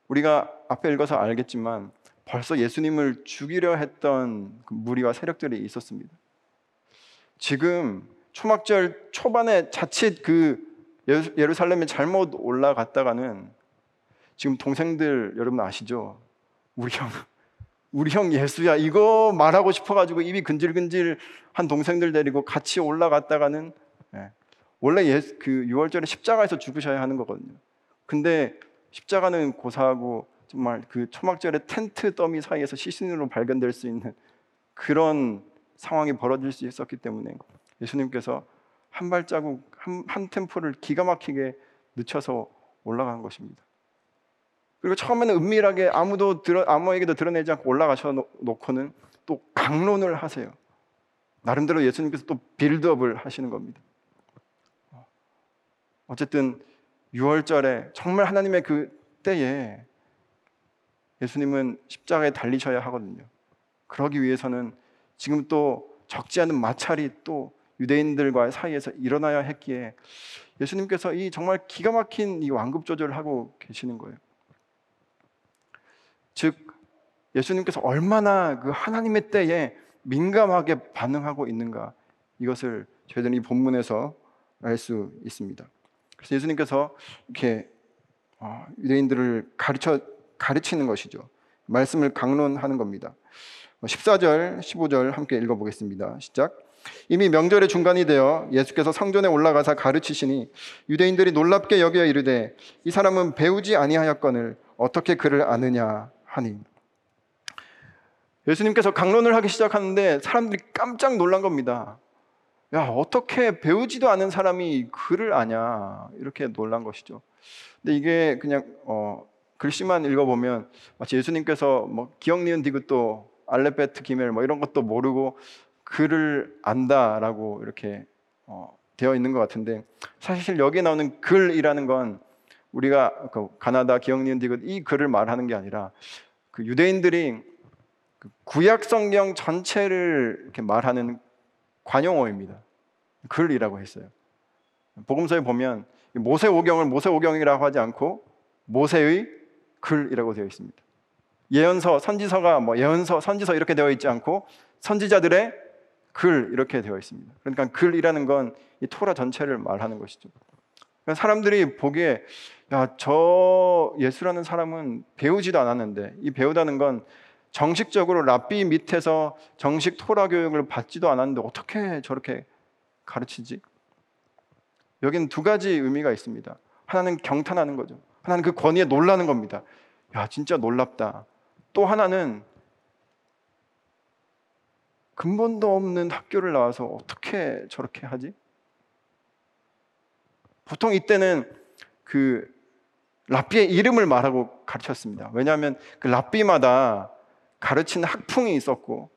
우리가 앞에 읽어서 알겠지만 벌써 예수님을 죽이려 했던 그 무리와 세력들이 있었습니다. 지금 초막절 초반에 자칫 그 예루살렘에 잘못 올라갔다가는 지금 동생들 여러분 아시죠? 우리 형 우리 형 예수야 이거 말하고 싶어가지고 입이 근질근질한 동생들 데리고 같이 올라갔다가는 예, 원래 예수, 그 6월절에 십자가에서 죽으셔야 하는 거거든요. 근데 십자가는 고사하고 정말 그 초막절에 텐트 더미 사이에서 시신으로 발견될 수 있는 그런 상황이 벌어질 수 있었기 때문에 예수님께서 한 발자국 한, 한 템포를 기가 막히게 늦춰서 올라간 것입니다. 그리고 처음에는 은밀하게 아무도 들어, 아무에게도 드러내지 않고 올라가셔 놓고는 또 강론을 하세요. 나름대로 예수님께서 또 빌드업을 하시는 겁니다. 어쨌든 6월절에 정말 하나님의 그 때에 예수님은 십자가에 달리셔야 하거든요. 그러기 위해서는 지금 또 적지 않은 마찰이 또 유대인들과 사이에서 일어나야 했기에 예수님께서 이 정말 기가 막힌 이 완급 조절을 하고 계시는 거예요. 즉 예수님께서 얼마나 그 하나님의 때에 민감하게 반응하고 있는가 이것을 저희들은 이 본문에서 알 수 있습니다. 그래서 예수님께서 이렇게 어, 유대인들을 가르쳐 가르치는 것이죠. 말씀을 강론하는 겁니다. 14절, 15절 함께 읽어보겠습니다. 시작. 이미 명절의 중간이 되어 예수께서 성전에 올라가사 가르치시니 유대인들이 놀랍게 여겨 이르되 이 사람은 배우지 아니하였거늘 어떻게 그를 아느냐 하니 예수님께서 강론을 하기 시작하는데 사람들이 깜짝 놀란 겁니다. 야, 어떻게 배우지도 않은 사람이 글을 아냐. 이렇게 놀란 것이죠. 근데 이게 그냥, 어, 글씨만 읽어보면 마치 예수님께서 뭐 기억 니은 디귿도 알레베트 기멜 뭐 이런 것도 모르고 글을 안다라고 이렇게 어, 되어 있는 것 같은데 사실 여기에 나오는 글이라는 건 우리가 그 가나다 기억 니은 디귿 이 글을 말하는 게 아니라 그 유대인들이 그 구약 성경 전체를 이렇게 말하는 관용어입니다. 글이라고 했어요. 복음서에 보면 모세 오경을 모세 오경이라고 하지 않고 모세의 글이라고 되어 있습니다. 예언서, 선지서가 뭐 예언서, 선지서 이렇게 되어 있지 않고 선지자들의 글 이렇게 되어 있습니다. 그러니까 글이라는 건 이 토라 전체를 말하는 것이죠. 그러니까 사람들이 보기에 야, 저 예수라는 사람은 배우지도 않았는데 이 배우다는 건 정식적으로 랍비 밑에서 정식 토라 교육을 받지도 않았는데 어떻게 저렇게 가르치지? 여기는 두 가지 의미가 있습니다. 하나는 경탄하는 거죠. 하나는 그 권위에 놀라는 겁니다. 야, 진짜 놀랍다. 또 하나는 근본도 없는 학교를 나와서 어떻게 저렇게 하지? 보통 이때는 그 랍비의 이름을 말하고 가르쳤습니다. 왜냐하면 그 랍비마다 가르치는 학풍이 있었고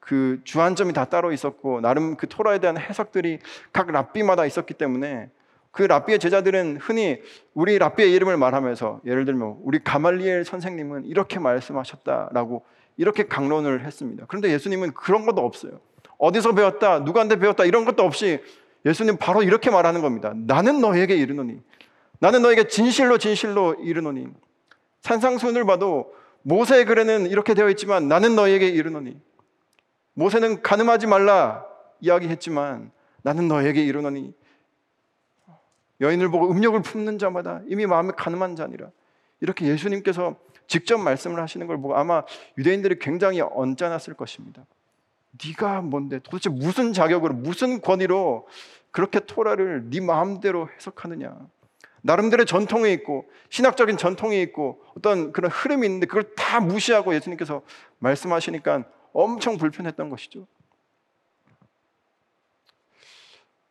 그 주안점이 다 따로 있었고 나름 그 토라에 대한 해석들이 각 랍비마다 있었기 때문에 그 랍비의 제자들은 흔히 우리 랍비의 이름을 말하면서 예를 들면 우리 가말리엘 선생님은 이렇게 말씀하셨다라고 이렇게 강론을 했습니다. 그런데 예수님은 그런 것도 없어요. 어디서 배웠다, 누구한테 배웠다 이런 것도 없이 예수님 바로 이렇게 말하는 겁니다. 나는 너에게 이르노니 나는 너에게 진실로 진실로 이르노니 산상순을 봐도 모세의 글에는 이렇게 되어 있지만 나는 너에게 이르노니 모세는 가늠하지 말라 이야기했지만 나는 너에게 이르노니 여인을 보고 음욕을 품는 자마다 이미 마음에 가늠한 자니라 이렇게 예수님께서 직접 말씀을 하시는 걸 보고 아마 유대인들이 굉장히 언짢았을 것입니다. 네가 뭔데 도대체 무슨 자격으로 무슨 권위로 그렇게 토라를 네 마음대로 해석하느냐? 나름대로 전통이 있고 신학적인 전통이 있고 어떤 그런 흐름이 있는데 그걸 다 무시하고 예수님께서 말씀하시니까 엄청 불편했던 것이죠.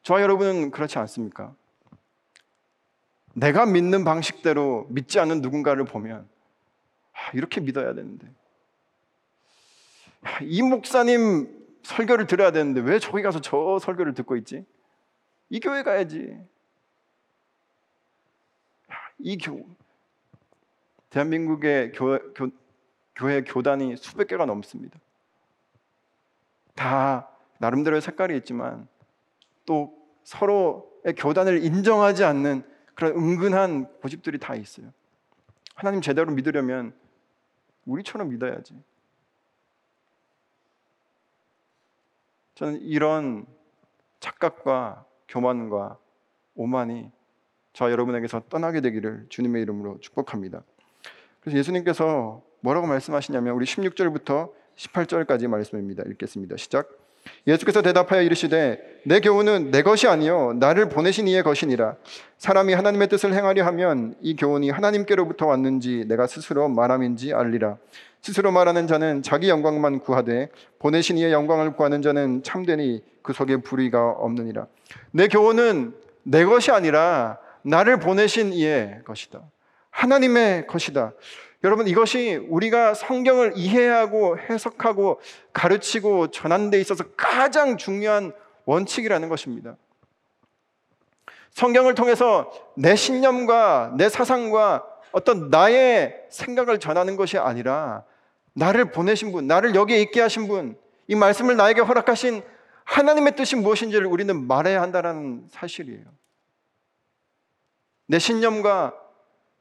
저와 여러분은 그렇지 않습니까? 내가 믿는 방식대로 믿지 않는 누군가를 보면 아, 이렇게 믿어야 되는데 아, 이 목사님 설교를 들어야 되는데 왜 저기 가서 저 설교를 듣고 있지? 이 교회 가야지. 이 교, 대한민국의 교, 교, 교회 교단이 수백 개가 넘습니다. 다 나름대로의 색깔이 있지만 또 서로의 교단을 인정하지 않는 그런 은근한 고집들이 다 있어요. 하나님 제대로 믿으려면 우리처럼 믿어야지. 저는 이런 착각과 교만과 오만이 저 여러분에게서 떠나게 되기를 주님의 이름으로 축복합니다. 그래서 예수님께서 뭐라고 말씀하시냐면 우리 16절부터 18절까지 말씀입니다. 읽겠습니다. 시작. 예수께서 대답하여 이르시되 내 교훈은 내 것이 아니요 나를 보내신 이의 것이니라 사람이 하나님의 뜻을 행하려 하면 이 교훈이 하나님께로부터 왔는지 내가 스스로 말함인지 알리라 스스로 말하는 자는 자기 영광만 구하되 보내신 이의 영광을 구하는 자는 참되니 그 속에 불의가 없느니라. 내 교훈은 내 것이 아니라 나를 보내신 이의 것이다. 하나님의 것이다. 여러분 이것이 우리가 성경을 이해하고 해석하고 가르치고 전하는 데 있어서 가장 중요한 원칙이라는 것입니다. 성경을 통해서 내 신념과 내 사상과 어떤 나의 생각을 전하는 것이 아니라 나를 보내신 분, 나를 여기에 있게 하신 분, 이 말씀을 나에게 허락하신 하나님의 뜻이 무엇인지를 우리는 말해야 한다는 사실이에요. 내 신념과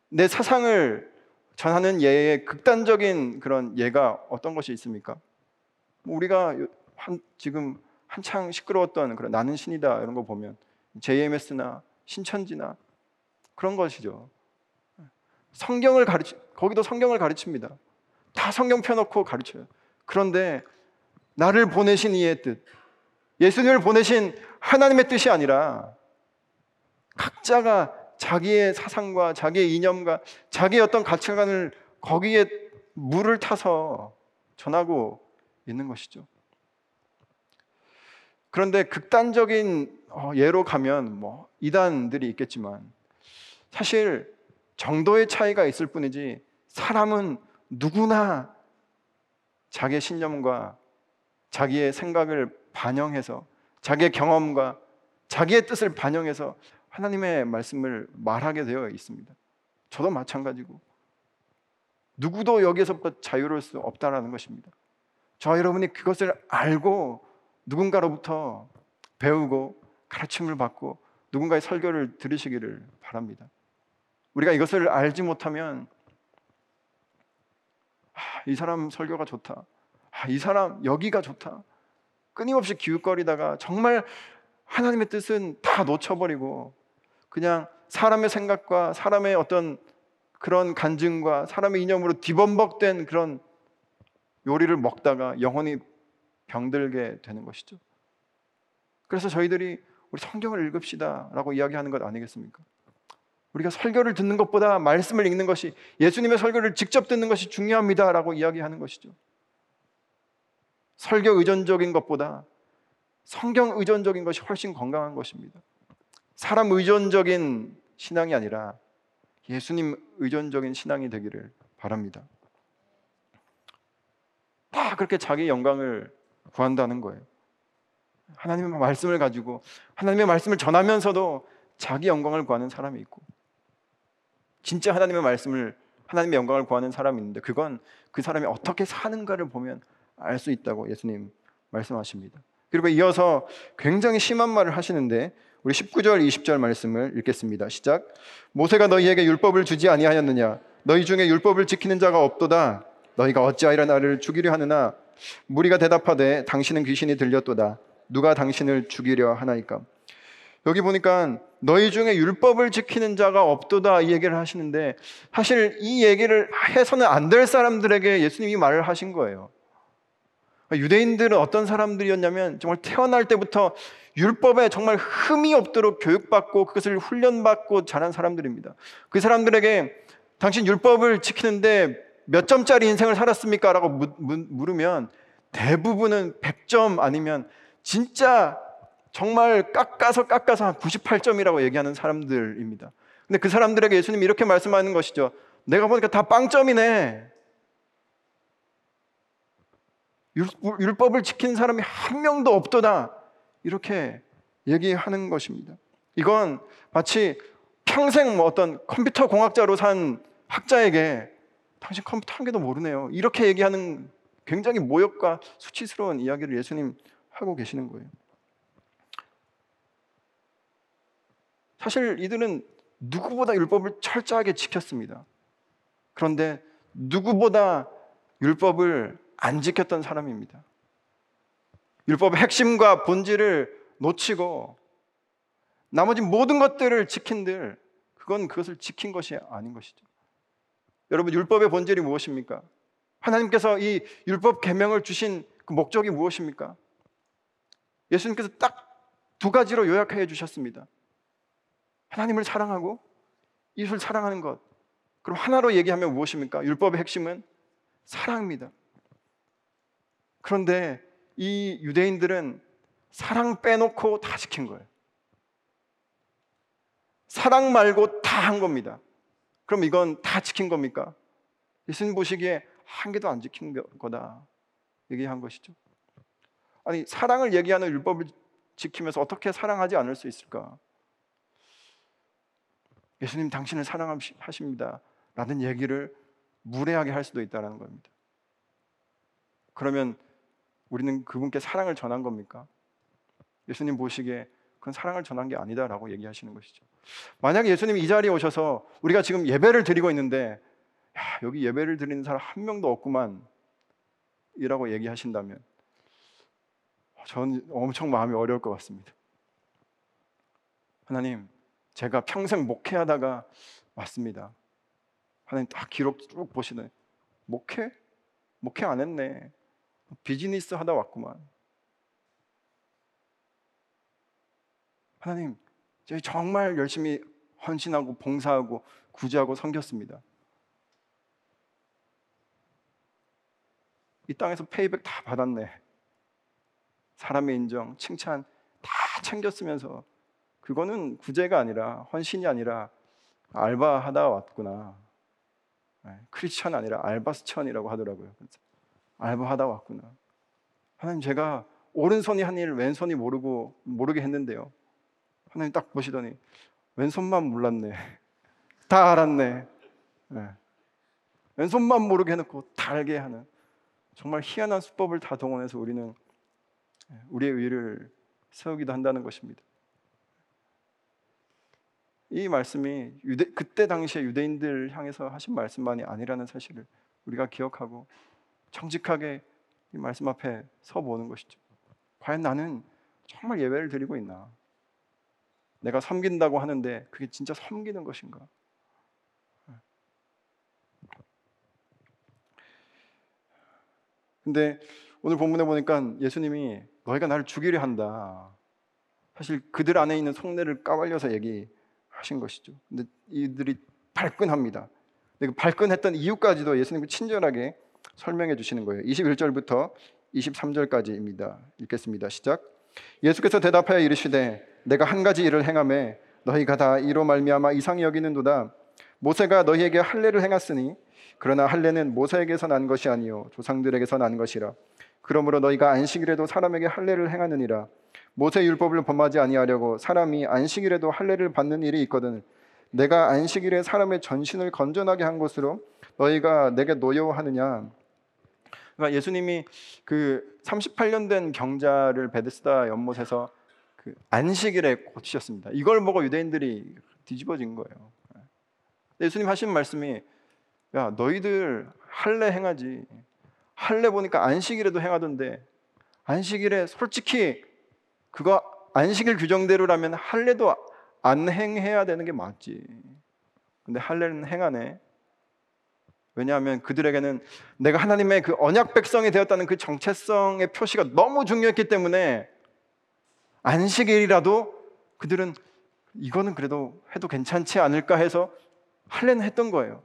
내 사상을 전하는 예의 극단적인 그런 예가 어떤 것이 있습니까? 뭐 우리가 한, 지금 한창 시끄러웠던 그런 나는 신이다 이런 거 보면 JMS나 신천지나 그런 것이죠. 성경을 가르치 거기도 성경을 가르칩니다. 다 성경 펴놓고 가르쳐요. 그런데 나를 보내신 이의 뜻, 예수님을 보내신 하나님의 뜻이 아니라 각자가 자기의 사상과 자기의 이념과 자기의 어떤 가치관을 거기에 물을 타서 전하고 있는 것이죠. 그런데 극단적인 어, 예로 가면 뭐 이단들이 있겠지만 사실 정도의 차이가 있을 뿐이지 사람은 누구나 자기의 신념과 자기의 생각을 반영해서 자기의 경험과 자기의 뜻을 반영해서 하나님의 말씀을 말하게 되어 있습니다. 저도 마찬가지고 누구도 여기에서부터 자유로울 수 없다라는 것입니다. 저 여러분이 그것을 알고 누군가로부터 배우고 가르침을 받고 누군가의 설교를 들으시기를 바랍니다. 우리가 이것을 알지 못하면 아, 이 사람 설교가 좋다. 아, 이 사람 여기가 좋다. 끊임없이 기웃거리다가 정말 하나님의 뜻은 다 놓쳐버리고 그냥 사람의 생각과 사람의 어떤 그런 간증과 사람의 이념으로 뒤범벅된 그런 요리를 먹다가 영혼이 병들게 되는 것이죠. 그래서 저희들이 우리 성경을 읽읍시다라고 이야기하는 것 아니겠습니까? 우리가 설교를 듣는 것보다 말씀을 읽는 것이 예수님의 설교를 직접 듣는 것이 중요합니다라고 이야기하는 것이죠. 설교 의존적인 것보다 성경 의존적인 것이 훨씬 건강한 것입니다. 사람 의존적인 신앙이 아니라 예수님 의존적인 신앙이 되기를 바랍니다. 다 그렇게 자기 영광을 구한다는 거예요. 하나님의 말씀을 가지고 하나님의 말씀을 전하면서도 자기 영광을 구하는 사람이 있고 진짜 하나님의 말씀을 하나님의 영광을 구하는 사람이 있는데 그건 그 사람이 어떻게 사는가를 보면 알 수 있다고 예수님 말씀하십니다. 그리고 이어서 굉장히 심한 말을 하시는데 우리 19절 20절 말씀을 읽겠습니다. 시작. 모세가 너희에게 율법을 주지 아니하였느냐? 너희 중에 율법을 지키는 자가 없도다. 너희가 어찌하여 나를 죽이려 하느냐? 무리가 대답하되 당신은 귀신이 들렸도다. 누가 당신을 죽이려 하나이까? 여기 보니까 너희 중에 율법을 지키는 자가 없도다 이 얘기를 하시는데 사실 이 얘기를 해서는 안 될 사람들에게 예수님이 말을 하신 거예요. 유대인들은 어떤 사람들이었냐면 정말 태어날 때부터 율법에 정말 흠이 없도록 교육받고 그것을 훈련받고 자란 사람들입니다. 그 사람들에게 당신 율법을 지키는데 몇 점짜리 인생을 살았습니까? 라고 물으면 대부분은 100점 아니면 진짜 정말 깎아서 깎아서 한 98점이라고 얘기하는 사람들입니다. 근데 그 사람들에게 예수님이 이렇게 말씀하는 것이죠. 내가 보니까 다 빵점이네. 율법을 지키는 사람이 한 명도 없도다. 이렇게 얘기하는 것입니다. 이건 마치 평생 뭐 어떤 컴퓨터 공학자로 산 학자에게 당신 컴퓨터 한 개도 모르네요. 이렇게 얘기하는 굉장히 모욕과 수치스러운 이야기를 예수님 하고 계시는 거예요. 사실 이들은 누구보다 율법을 철저하게 지켰습니다. 그런데 누구보다 율법을 안 지켰던 사람입니다. 율법의 핵심과 본질을 놓치고 나머지 모든 것들을 지킨들 그건 그것을 지킨 것이 아닌 것이죠. 여러분 율법의 본질이 무엇입니까? 하나님께서 이 율법 계명을 주신 그 목적이 무엇입니까? 예수님께서 딱 두 가지로 요약해 주셨습니다. 하나님을 사랑하고 이웃을 사랑하는 것. 그럼 하나로 얘기하면 무엇입니까? 율법의 핵심은 사랑입니다. 그런데 이 유대인들은 사랑 빼놓고 다 지킨 거예요. 사랑 말고 다 한 겁니다. 그럼 이건 다 지킨 겁니까? 예수님 보시기에 한 개도 안 지킨 거다. 얘기한 것이죠. 아니, 사랑을 얘기하는 율법을 지키면서 어떻게 사랑하지 않을 수 있을까? 예수님 당신을 사랑하십니다. 라는 얘기를 무례하게 할 수도 있다는 겁니다. 그러면 우리는 그분께 사랑을 전한 겁니까? 예수님 보시기에 그건 사랑을 전한 게 아니다라고 얘기하시는 것이죠. 만약 예수님이 이 자리에 오셔서 우리가 지금 예배를 드리고 있는데 야, 여기 예배를 드리는 사람 한 명도 없구만 이라고 얘기하신다면 저는 엄청 마음이 어려울 것 같습니다. 하나님, 제가 평생 목회하다가 왔습니다. 하나님 딱 기록 쭉 보시네. 목회? 목회 안 했네. 비즈니스 하다 왔구만. 하나님, 저희 정말 열심히 헌신하고 봉사하고 구제하고 섬겼습니다. 이 땅에서 페이백 다 받았네. 사람의 인정, 칭찬 다 챙겼으면서 그거는 구제가 아니라 헌신이 아니라 알바하다 왔구나. 네, 크리스천 아니라 알바스천이라고 하더라고요. 알바하다 왔구나. 하나님 제가 오른손이 한 일 왼손이 모르고 모르게 했는데요. 하나님 딱 보시더니 왼손만 몰랐네. 다 알았네. 네. 왼손만 모르게 해놓고 다 알게 하는 정말 희한한 수법을 다 동원해서 우리는 우리의 의를 세우기도 한다는 것입니다. 이 말씀이 유대, 그때 당시에 유대인들 향해서 하신 말씀만이 아니라는 사실을 우리가 기억하고 정직하게 이 말씀 앞에 서 보는 것이죠. 과연 나는 정말 예배를 드리고 있나? 내가 섬긴다고 하는데 그게 진짜 섬기는 것인가? 근데 오늘 본문에 보니까 예수님이 너희가 나를 죽이려 한다. 사실 그들 안에 있는 속내를 까발려서 얘기 하신 것이죠. 근데 이들이 발끈합니다. 그 발끈했던 이유까지도 예수님이 친절하게 설명해 주시는 거예요. 21절부터 23절까지입니다. 읽겠습니다. 시작. 예수께서 대답하여 이르시되 내가 한 가지 일을 행함에 너희가 다 이로 말미암아 이상히 여기는도다. 모세가 너희에게 할례를 행했으니 그러나 할례는 모세에게서 난 것이 아니요 조상들에게서 난 것이라. 그러므로 너희가 안식일에도 사람에게 할례를 행하느니라. 모세 율법을 범하지 아니하려고 사람이 안식일에도 할례를 받는 일이 있거든. 내가 안식일에 사람의 전신을 건전하게 한 것으로 너희가 내게 노여워하느냐? 그러니까 예수님이 그 38년 된 경자를 베데스다 연못에서 그 안식일에 고치셨습니다. 이걸 보고 유대인들이 뒤집어진 거예요. 예수님 하신 말씀이 야 너희들 할례 행하지. 할례 보니까 안식일에도 행하던데 안식일에 솔직히 그거 안식일 규정대로라면 할례도 안 행해야 되는 게 맞지. 근데 할례는 행하네. 왜냐하면 그들에게는 내가 하나님의 그 언약 백성이 되었다는 그 정체성의 표시가 너무 중요했기 때문에 안식일이라도 그들은 이거는 그래도 해도 괜찮지 않을까 해서 할례는 했던 거예요.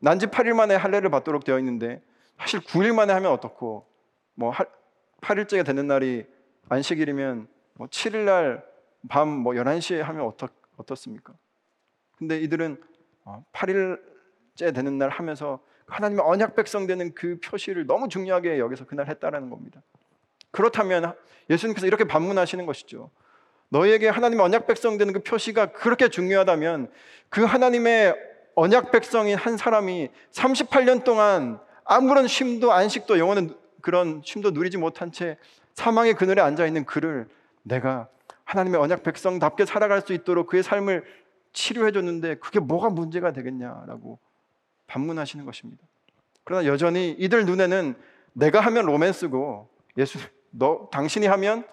난지 8일 만에 할례를 받도록 되어 있는데 사실 9일 만에 하면 어떻고 뭐 8일째가 되는 날이 안식일이면 뭐 7일 날밤뭐 11시에 하면 어떻, 어떻습니까? 근데 이들은 8일째 어, 되는 날 하면서 하나님의 언약 백성 되는 그 표시를 너무 중요하게 여기서 그날 했다라는 겁니다. 그렇다면 예수님께서 이렇게 반문하시는 것이죠. 너희에게 하나님의 언약 백성 되는 그 표시가 그렇게 중요하다면 그 하나님의 언약 백성인 한 사람이 38년 동안 아무런 쉼도 안식도 영원한 그런 쉼도 누리지 못한 채 사망의 그늘에 앉아 있는 그를 내가 하나님의 언약 백성답게 살아갈 수 있도록 그의 삶을 치료해 줬는데 그게 뭐가 문제가 되겠냐라고 반문하시는 것입니다. 그러나 여전히 이들 눈에는 내가 하면 로맨스고 예수 너 당신이 하면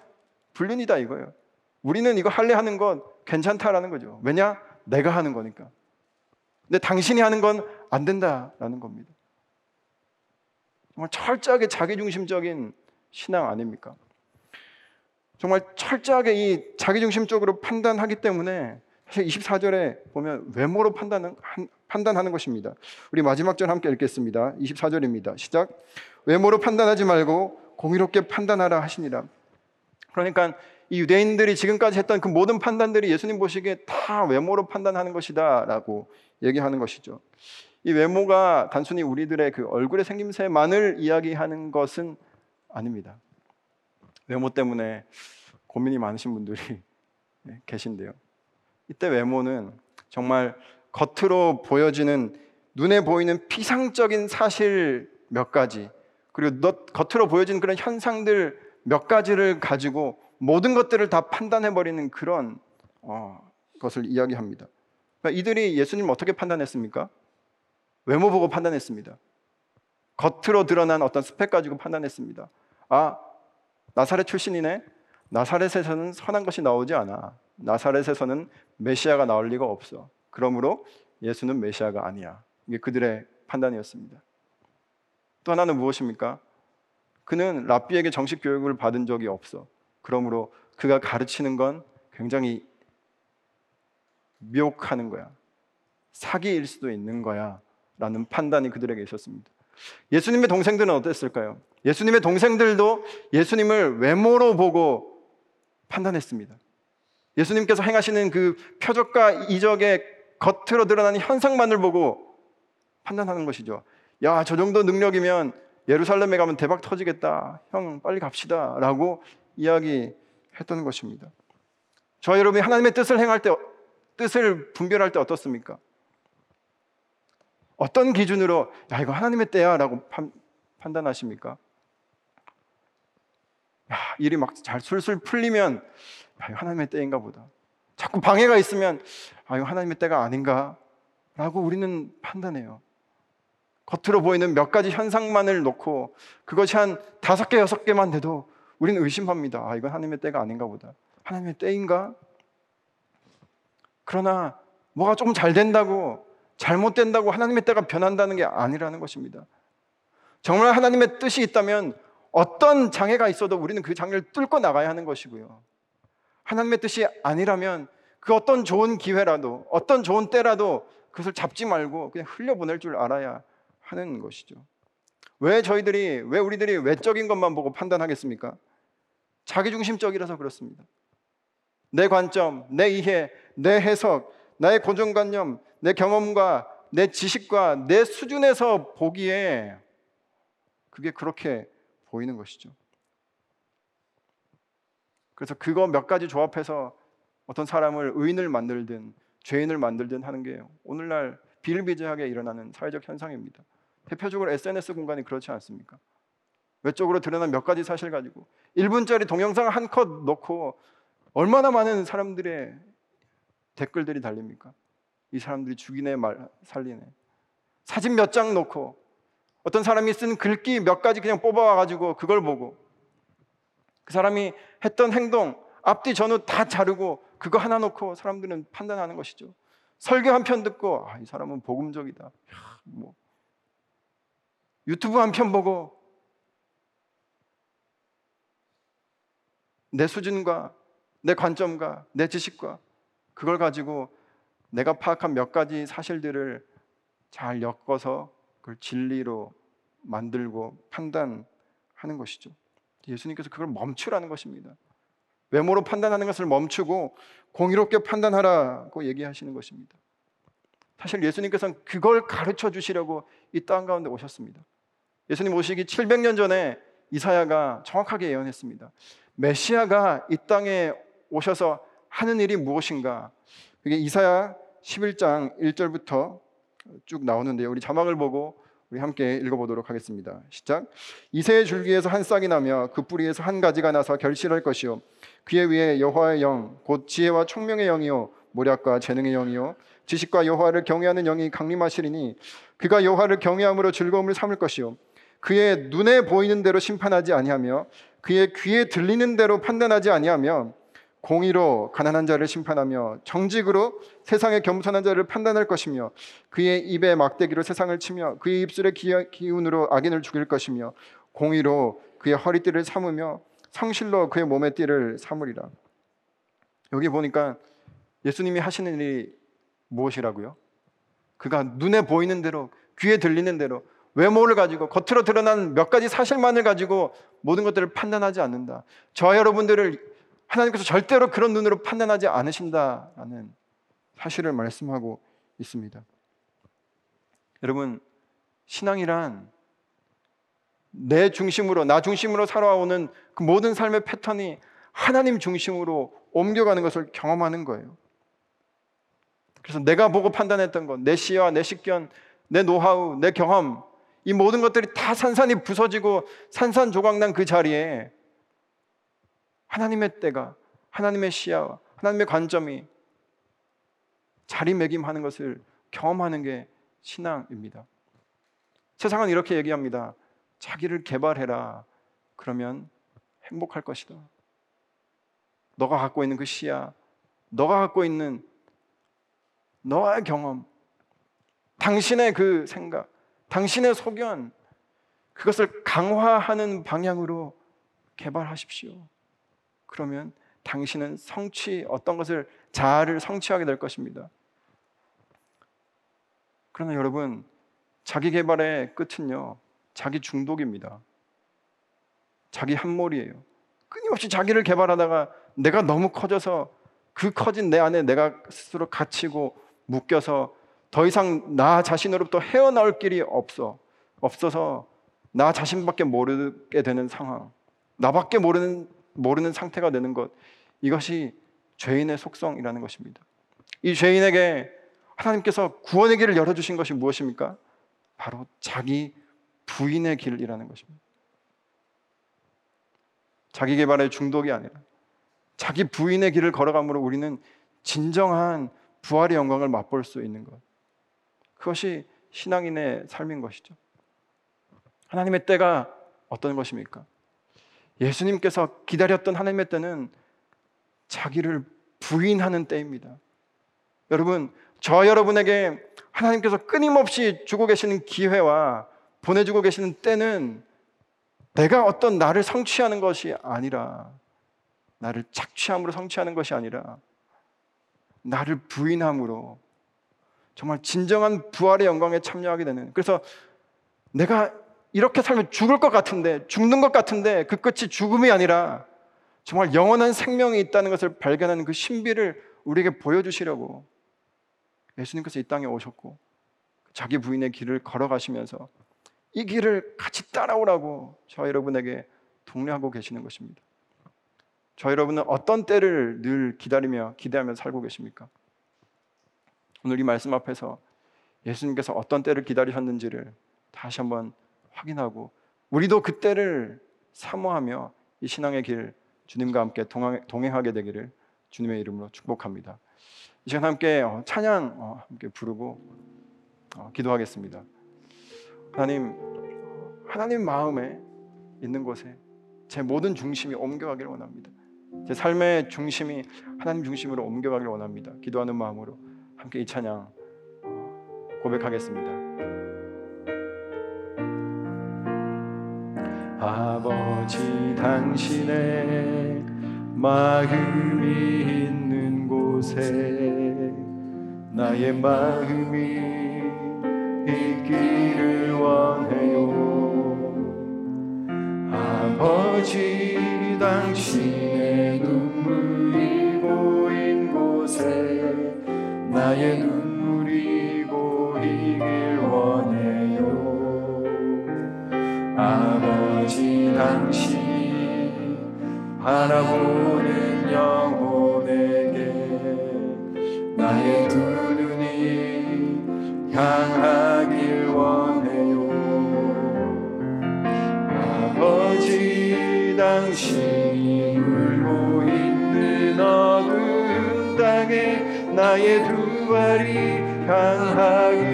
불륜이다 이거예요. 우리는 이거 할래 하는 건 괜찮다라는 거죠. 왜냐? 내가 하는 거니까. 근데 당신이 하는 건 안 된다라는 겁니다. 정말 철저하게 자기중심적인 신앙 아닙니까? 정말 철저하게 이 자기중심적으로 판단하기 때문에 사실 24절에 보면 외모로 판단은, 판단하는 것입니다. 우리 마지막 절 함께 읽겠습니다. 24절입니다. 시작. 외모로 판단하지 말고 공의롭게 판단하라 하시니라. 그러니까 이 유대인들이 지금까지 했던 그 모든 판단들이 예수님 보시기에 다 외모로 판단하는 것이다라고 얘기하는 것이죠. 이 외모가 단순히 우리들의 그 얼굴의 생김새만을 이야기하는 것은 아닙니다. 외모 때문에 고민이 많으신 분들이 네, 계신데요. 이때 외모는 정말 겉으로 보여지는 눈에 보이는 피상적인 사실 몇 가지 그리고 겉으로 보여지는 그런 현상들 몇 가지를 가지고 모든 것들을 다 판단해 버리는 그런 어, 것을 이야기합니다. 그러니까 이들이 예수님 어떻게 판단했습니까? 외모 보고 판단했습니다. 겉으로 드러난 어떤 스펙 가지고 판단했습니다. 아, 나사렛 출신이네. 나사렛에서는 선한 것이 나오지 않아. 나사렛에서는 메시아가 나올 리가 없어. 그러므로 예수는 메시아가 아니야. 이게 그들의 판단이었습니다. 또 하나는 무엇입니까? 그는 랍비에게 정식 교육을 받은 적이 없어. 그러므로 그가 가르치는 건 굉장히 미혹하는 거야. 사기일 수도 있는 거야. 라는 판단이 그들에게 있었습니다. 예수님의 동생들은 어땠을까요? 예수님의 동생들도 예수님을 외모로 보고 판단했습니다. 예수님께서 행하시는 그 표적과 이적의 겉으로 드러나는 현상만을 보고 판단하는 것이죠. 야, 저 정도 능력이면 예루살렘에 가면 대박 터지겠다. 형, 빨리 갑시다. 라고 이야기했던 것입니다. 저 여러분이 하나님의 뜻을 행할 때, 뜻을 분별할 때 어떻습니까? 어떤 기준으로 야 이거 하나님의 때야라고 판, 단하십니까 야, 일이 막 잘 술술 풀리면 야, 이거 하나님의 때인가 보다. 자꾸 방해가 있으면 아 이거 하나님의 때가 아닌가라고 우리는 판단해요. 겉으로 보이는 몇 가지 현상만을 놓고 그것이 한 다섯 개 여섯 개만 돼도 우리는 의심합니다. 아 이건 하나님의 때가 아닌가 보다. 하나님의 때인가? 그러나 뭐가 조금 잘 된다고 잘못된다고 하나님의 때가 변한다는 게 아니라는 것입니다. 정말 하나님의 뜻이 있다면 어떤 장애가 있어도 우리는 그 장애를 뚫고 나가야 하는 것이고요. 하나님의 뜻이 아니라면 그 어떤 좋은 기회라도 어떤 좋은 때라도 그것을 잡지 말고 그냥 흘려보낼 줄 알아야 하는 것이죠. 왜 저희들이 왜 우리들이 외적인 것만 보고 판단하겠습니까? 자기중심적이라서 그렇습니다. 내 관점, 내 이해, 내 해석, 나의 고정관념, 내 경험과 내 지식과 내 수준에서 보기에 그게 그렇게 보이는 것이죠. 그래서 그거 몇 가지 조합해서 어떤 사람을 의인을 만들든 죄인을 만들든 하는 게 오늘날 비일비재하게 일어나는 사회적 현상입니다. 대표적으로 SNS 공간이 그렇지 않습니까? 외적으로 드러난 몇 가지 사실 가지고 1분짜리 동영상 한컷 놓고 얼마나 많은 사람들의 댓글들이 달립니까? 이 사람들이 죽이네 말 살리네. 사진 몇 장 놓고 어떤 사람이 쓴 글귀 몇 가지 그냥 뽑아와 가지고 그걸 보고 그 사람이 했던 행동 앞뒤 전후 다 자르고 그거 하나 놓고 사람들은 판단하는 것이죠. 설교 한 편 듣고 아, 이 사람은 복음적이다. 야, 뭐 유튜브 한 편 보고 내 수준과 내 관점과 내 지식과 그걸 가지고 내가 파악한 몇 가지 사실들을 잘 엮어서 그걸 진리로 만들고 판단하는 것이죠. 예수님께서 그걸 멈추라는 것입니다. 외모로 판단하는 것을 멈추고 공의롭게 판단하라고 얘기하시는 것입니다. 사실 예수님께서는 그걸 가르쳐 주시려고 이 땅 가운데 오셨습니다. 예수님 오시기 700년 전에 이사야가 정확하게 예언했습니다. 메시아가 이 땅에 오셔서 하는 일이 무엇인가? 그게 이사야 11장 1절부터 쭉 나오는데요. 우리 자막을 보고 우리 함께 읽어보도록 하겠습니다. 시작. 이새의 줄기에서 한 싹이 나며 그 뿌리에서 한 가지가 나서 결실할 것이요. 그의 위에 여호와의 영, 곧 지혜와 총명의 영이요, 모략과 재능의 영이요, 지식과 여호와를 경외하는 영이 강림하시리니 그가 여호와를 경외함으로 즐거움을 삼을 것이요. 그의 눈에 보이는 대로 심판하지 아니하며 그의 귀에 들리는 대로 판단하지 아니하며 공의로 가난한 자를 심판하며 정직으로 세상의 겸손한 자를 판단할 것이며 그의 입에 막대기로 세상을 치며 그의 입술의 기운으로 악인을 죽일 것이며 공의로 그의 허리띠를 삼으며 성실로 그의 몸의 띠를 삼으리라. 여기 보니까 예수님이 하시는 일이 무엇이라고요? 그가 눈에 보이는 대로 귀에 들리는 대로 외모를 가지고 겉으로 드러난 몇 가지 사실만을 가지고 모든 것들을 판단하지 않는다. 저 여러분들을 하나님께서 절대로 그런 눈으로 판단하지 않으신다라는 사실을 말씀하고 있습니다. 여러분, 신앙이란 내 중심으로, 나 중심으로 살아오는 그 모든 삶의 패턴이 하나님 중심으로 옮겨가는 것을 경험하는 거예요. 그래서 내가 보고 판단했던 것, 내 시야, 내 식견, 내 노하우, 내 경험, 이 모든 것들이 다 산산이 부서지고 산산조각난 그 자리에 하나님의 때가 하나님의 시야와 하나님의 관점이 자리매김하는 것을 경험하는 게 신앙입니다. 세상은 이렇게 얘기합니다. 자기를 개발해라. 그러면 행복할 것이다. 너가 갖고 있는 그 시야, 너가 갖고 있는 너의 경험, 당신의 그 생각, 당신의 소견, 그것을 강화하는 방향으로 개발하십시오. 그러면 당신은 성취 어떤 것을 자아를 성취하게 될 것입니다. 그러나 여러분 자기 개발의 끝은요 자기 중독입니다. 자기 함몰이에요. 끊임없이 자기를 개발하다가 내가 너무 커져서 그 커진 내 안에 내가 스스로 갇히고 묶여서 더 이상 나 자신으로부터 헤어나올 길이 없어 없어서 나 자신밖에 모르게 되는 상황, 나밖에 모르는 모르는 상태가 되는 것 이것이 죄인의 속성이라는 것입니다. 이 죄인에게 하나님께서 구원의 길을 열어주신 것이 무엇입니까? 바로 자기 부인의 길이라는 것입니다. 자기 개발의 중독이 아니라 자기 부인의 길을 걸어감으로 우리는 진정한 부활의 영광을 맛볼 수 있는 것. 그것이 신앙인의 삶인 것이죠. 하나님의 때가 어떤 것입니까? 예수님께서 기다렸던 하나님의 때는 자기를 부인하는 때입니다. 여러분, 저 여러분에게 하나님께서 끊임없이 주고 계시는 기회와 보내주고 계시는 때는 내가 어떤 나를 성취하는 것이 아니라 나를 착취함으로 성취하는 것이 아니라 나를 부인함으로 정말 진정한 부활의 영광에 참여하게 되는 그래서 내가 이렇게 살면 죽을 것 같은데, 죽는 것 같은데 그 끝이 죽음이 아니라 정말 영원한 생명이 있다는 것을 발견하는 그 신비를 우리에게 보여주시려고 예수님께서 이 땅에 오셨고 자기 부인의 길을 걸어가시면서 이 길을 같이 따라오라고 저 여러분에게 독려하고 계시는 것입니다. 저 여러분은 어떤 때를 늘 기다리며 기대하며 살고 계십니까? 오늘 이 말씀 앞에서 예수님께서 어떤 때를 기다리셨는지를 다시 한번 확인하고 우리도 그때를 사모하며 이 신앙의 길 주님과 함께 동행하게 되기를 주님의 이름으로 축복합니다. 이 시간 함께 어, 찬양 어, 함께 부르고 어, 기도하겠습니다. 하나님, 하나님 마음에 있는 곳에 제 모든 중심이 옮겨가기를 원합니다. 제 삶의 중심이 하나님 중심으로 옮겨가기를 원합니다. 기도하는 마음으로 함께 이 찬양 고백하겠습니다. 아버지 당신의 마음이 있는 곳에 나의 마음이 있기를 원해요. 아버지 당신의 눈물이 보인 곳에 나의 눈 당신이 바라보는 영혼에게 나의 두 눈이 향하길 원해요. 아버지 당신이 울고 있는 어두운 땅에 나의 두 발이 향하길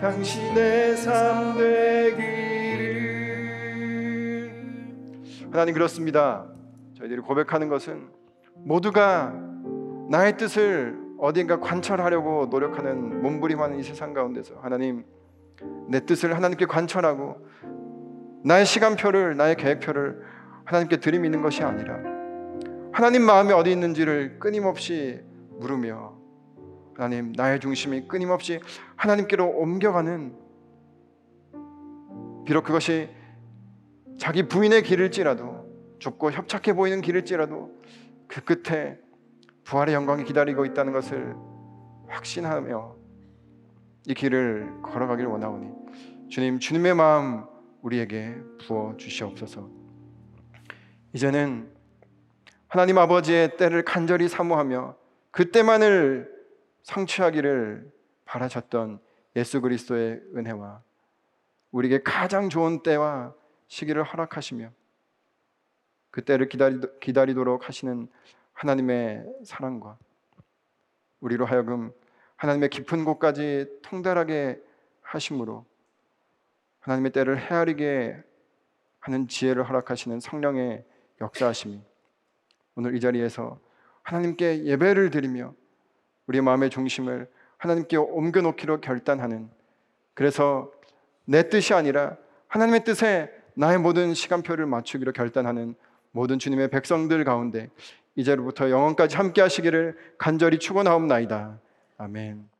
당신의 삶 되기를 하나님 그렇습니다. 저희들이 고백하는 것은 모두가 나의 뜻을 어딘가 관철하려고 노력하는 몸부림하는 이 세상 가운데서 하나님 내 뜻을 하나님께 관철하고 나의 시간표를 나의 계획표를 하나님께 들이미는 것이 아니라 하나님 마음이 어디 있는지를 끊임없이 물으며 하나님 나의 중심이 끊임없이 하나님께로 옮겨가는 비록 그것이 자기 부인의 길일지라도 좁고 협착해 보이는 길일지라도 그 끝에 부활의 영광이 기다리고 있다는 것을 확신하며 이 길을 걸어가길 원하오니 주님 주님의 마음 우리에게 부어 주시옵소서. 이제는 하나님 아버지의 때를 간절히 사모하며 그때만을 성취하기를 바라셨던 예수 그리스도의 은혜와 우리에게 가장 좋은 때와 시기를 허락하시며 그 때를 기다리, 기다리 도록 하시는 하나님의 사랑과 우리로 하여금 하나님의 깊은 곳까지 통달하게 하심으로 하나님의 때를 헤아리게 하는 지혜를 허락하시는 성령의 역사하심이 오늘 이 자리에서 하나님께 예배를 드리며 우리의 마음의 중심을 하나님께 옮겨놓기로 결단하는 그래서 내 뜻이 아니라 하나님의 뜻에 나의 모든 시간표를 맞추기로 결단하는 모든 주님의 백성들 가운데 이제로부터 영원까지 함께 하시기를 간절히 축원하옵나이다. 아멘.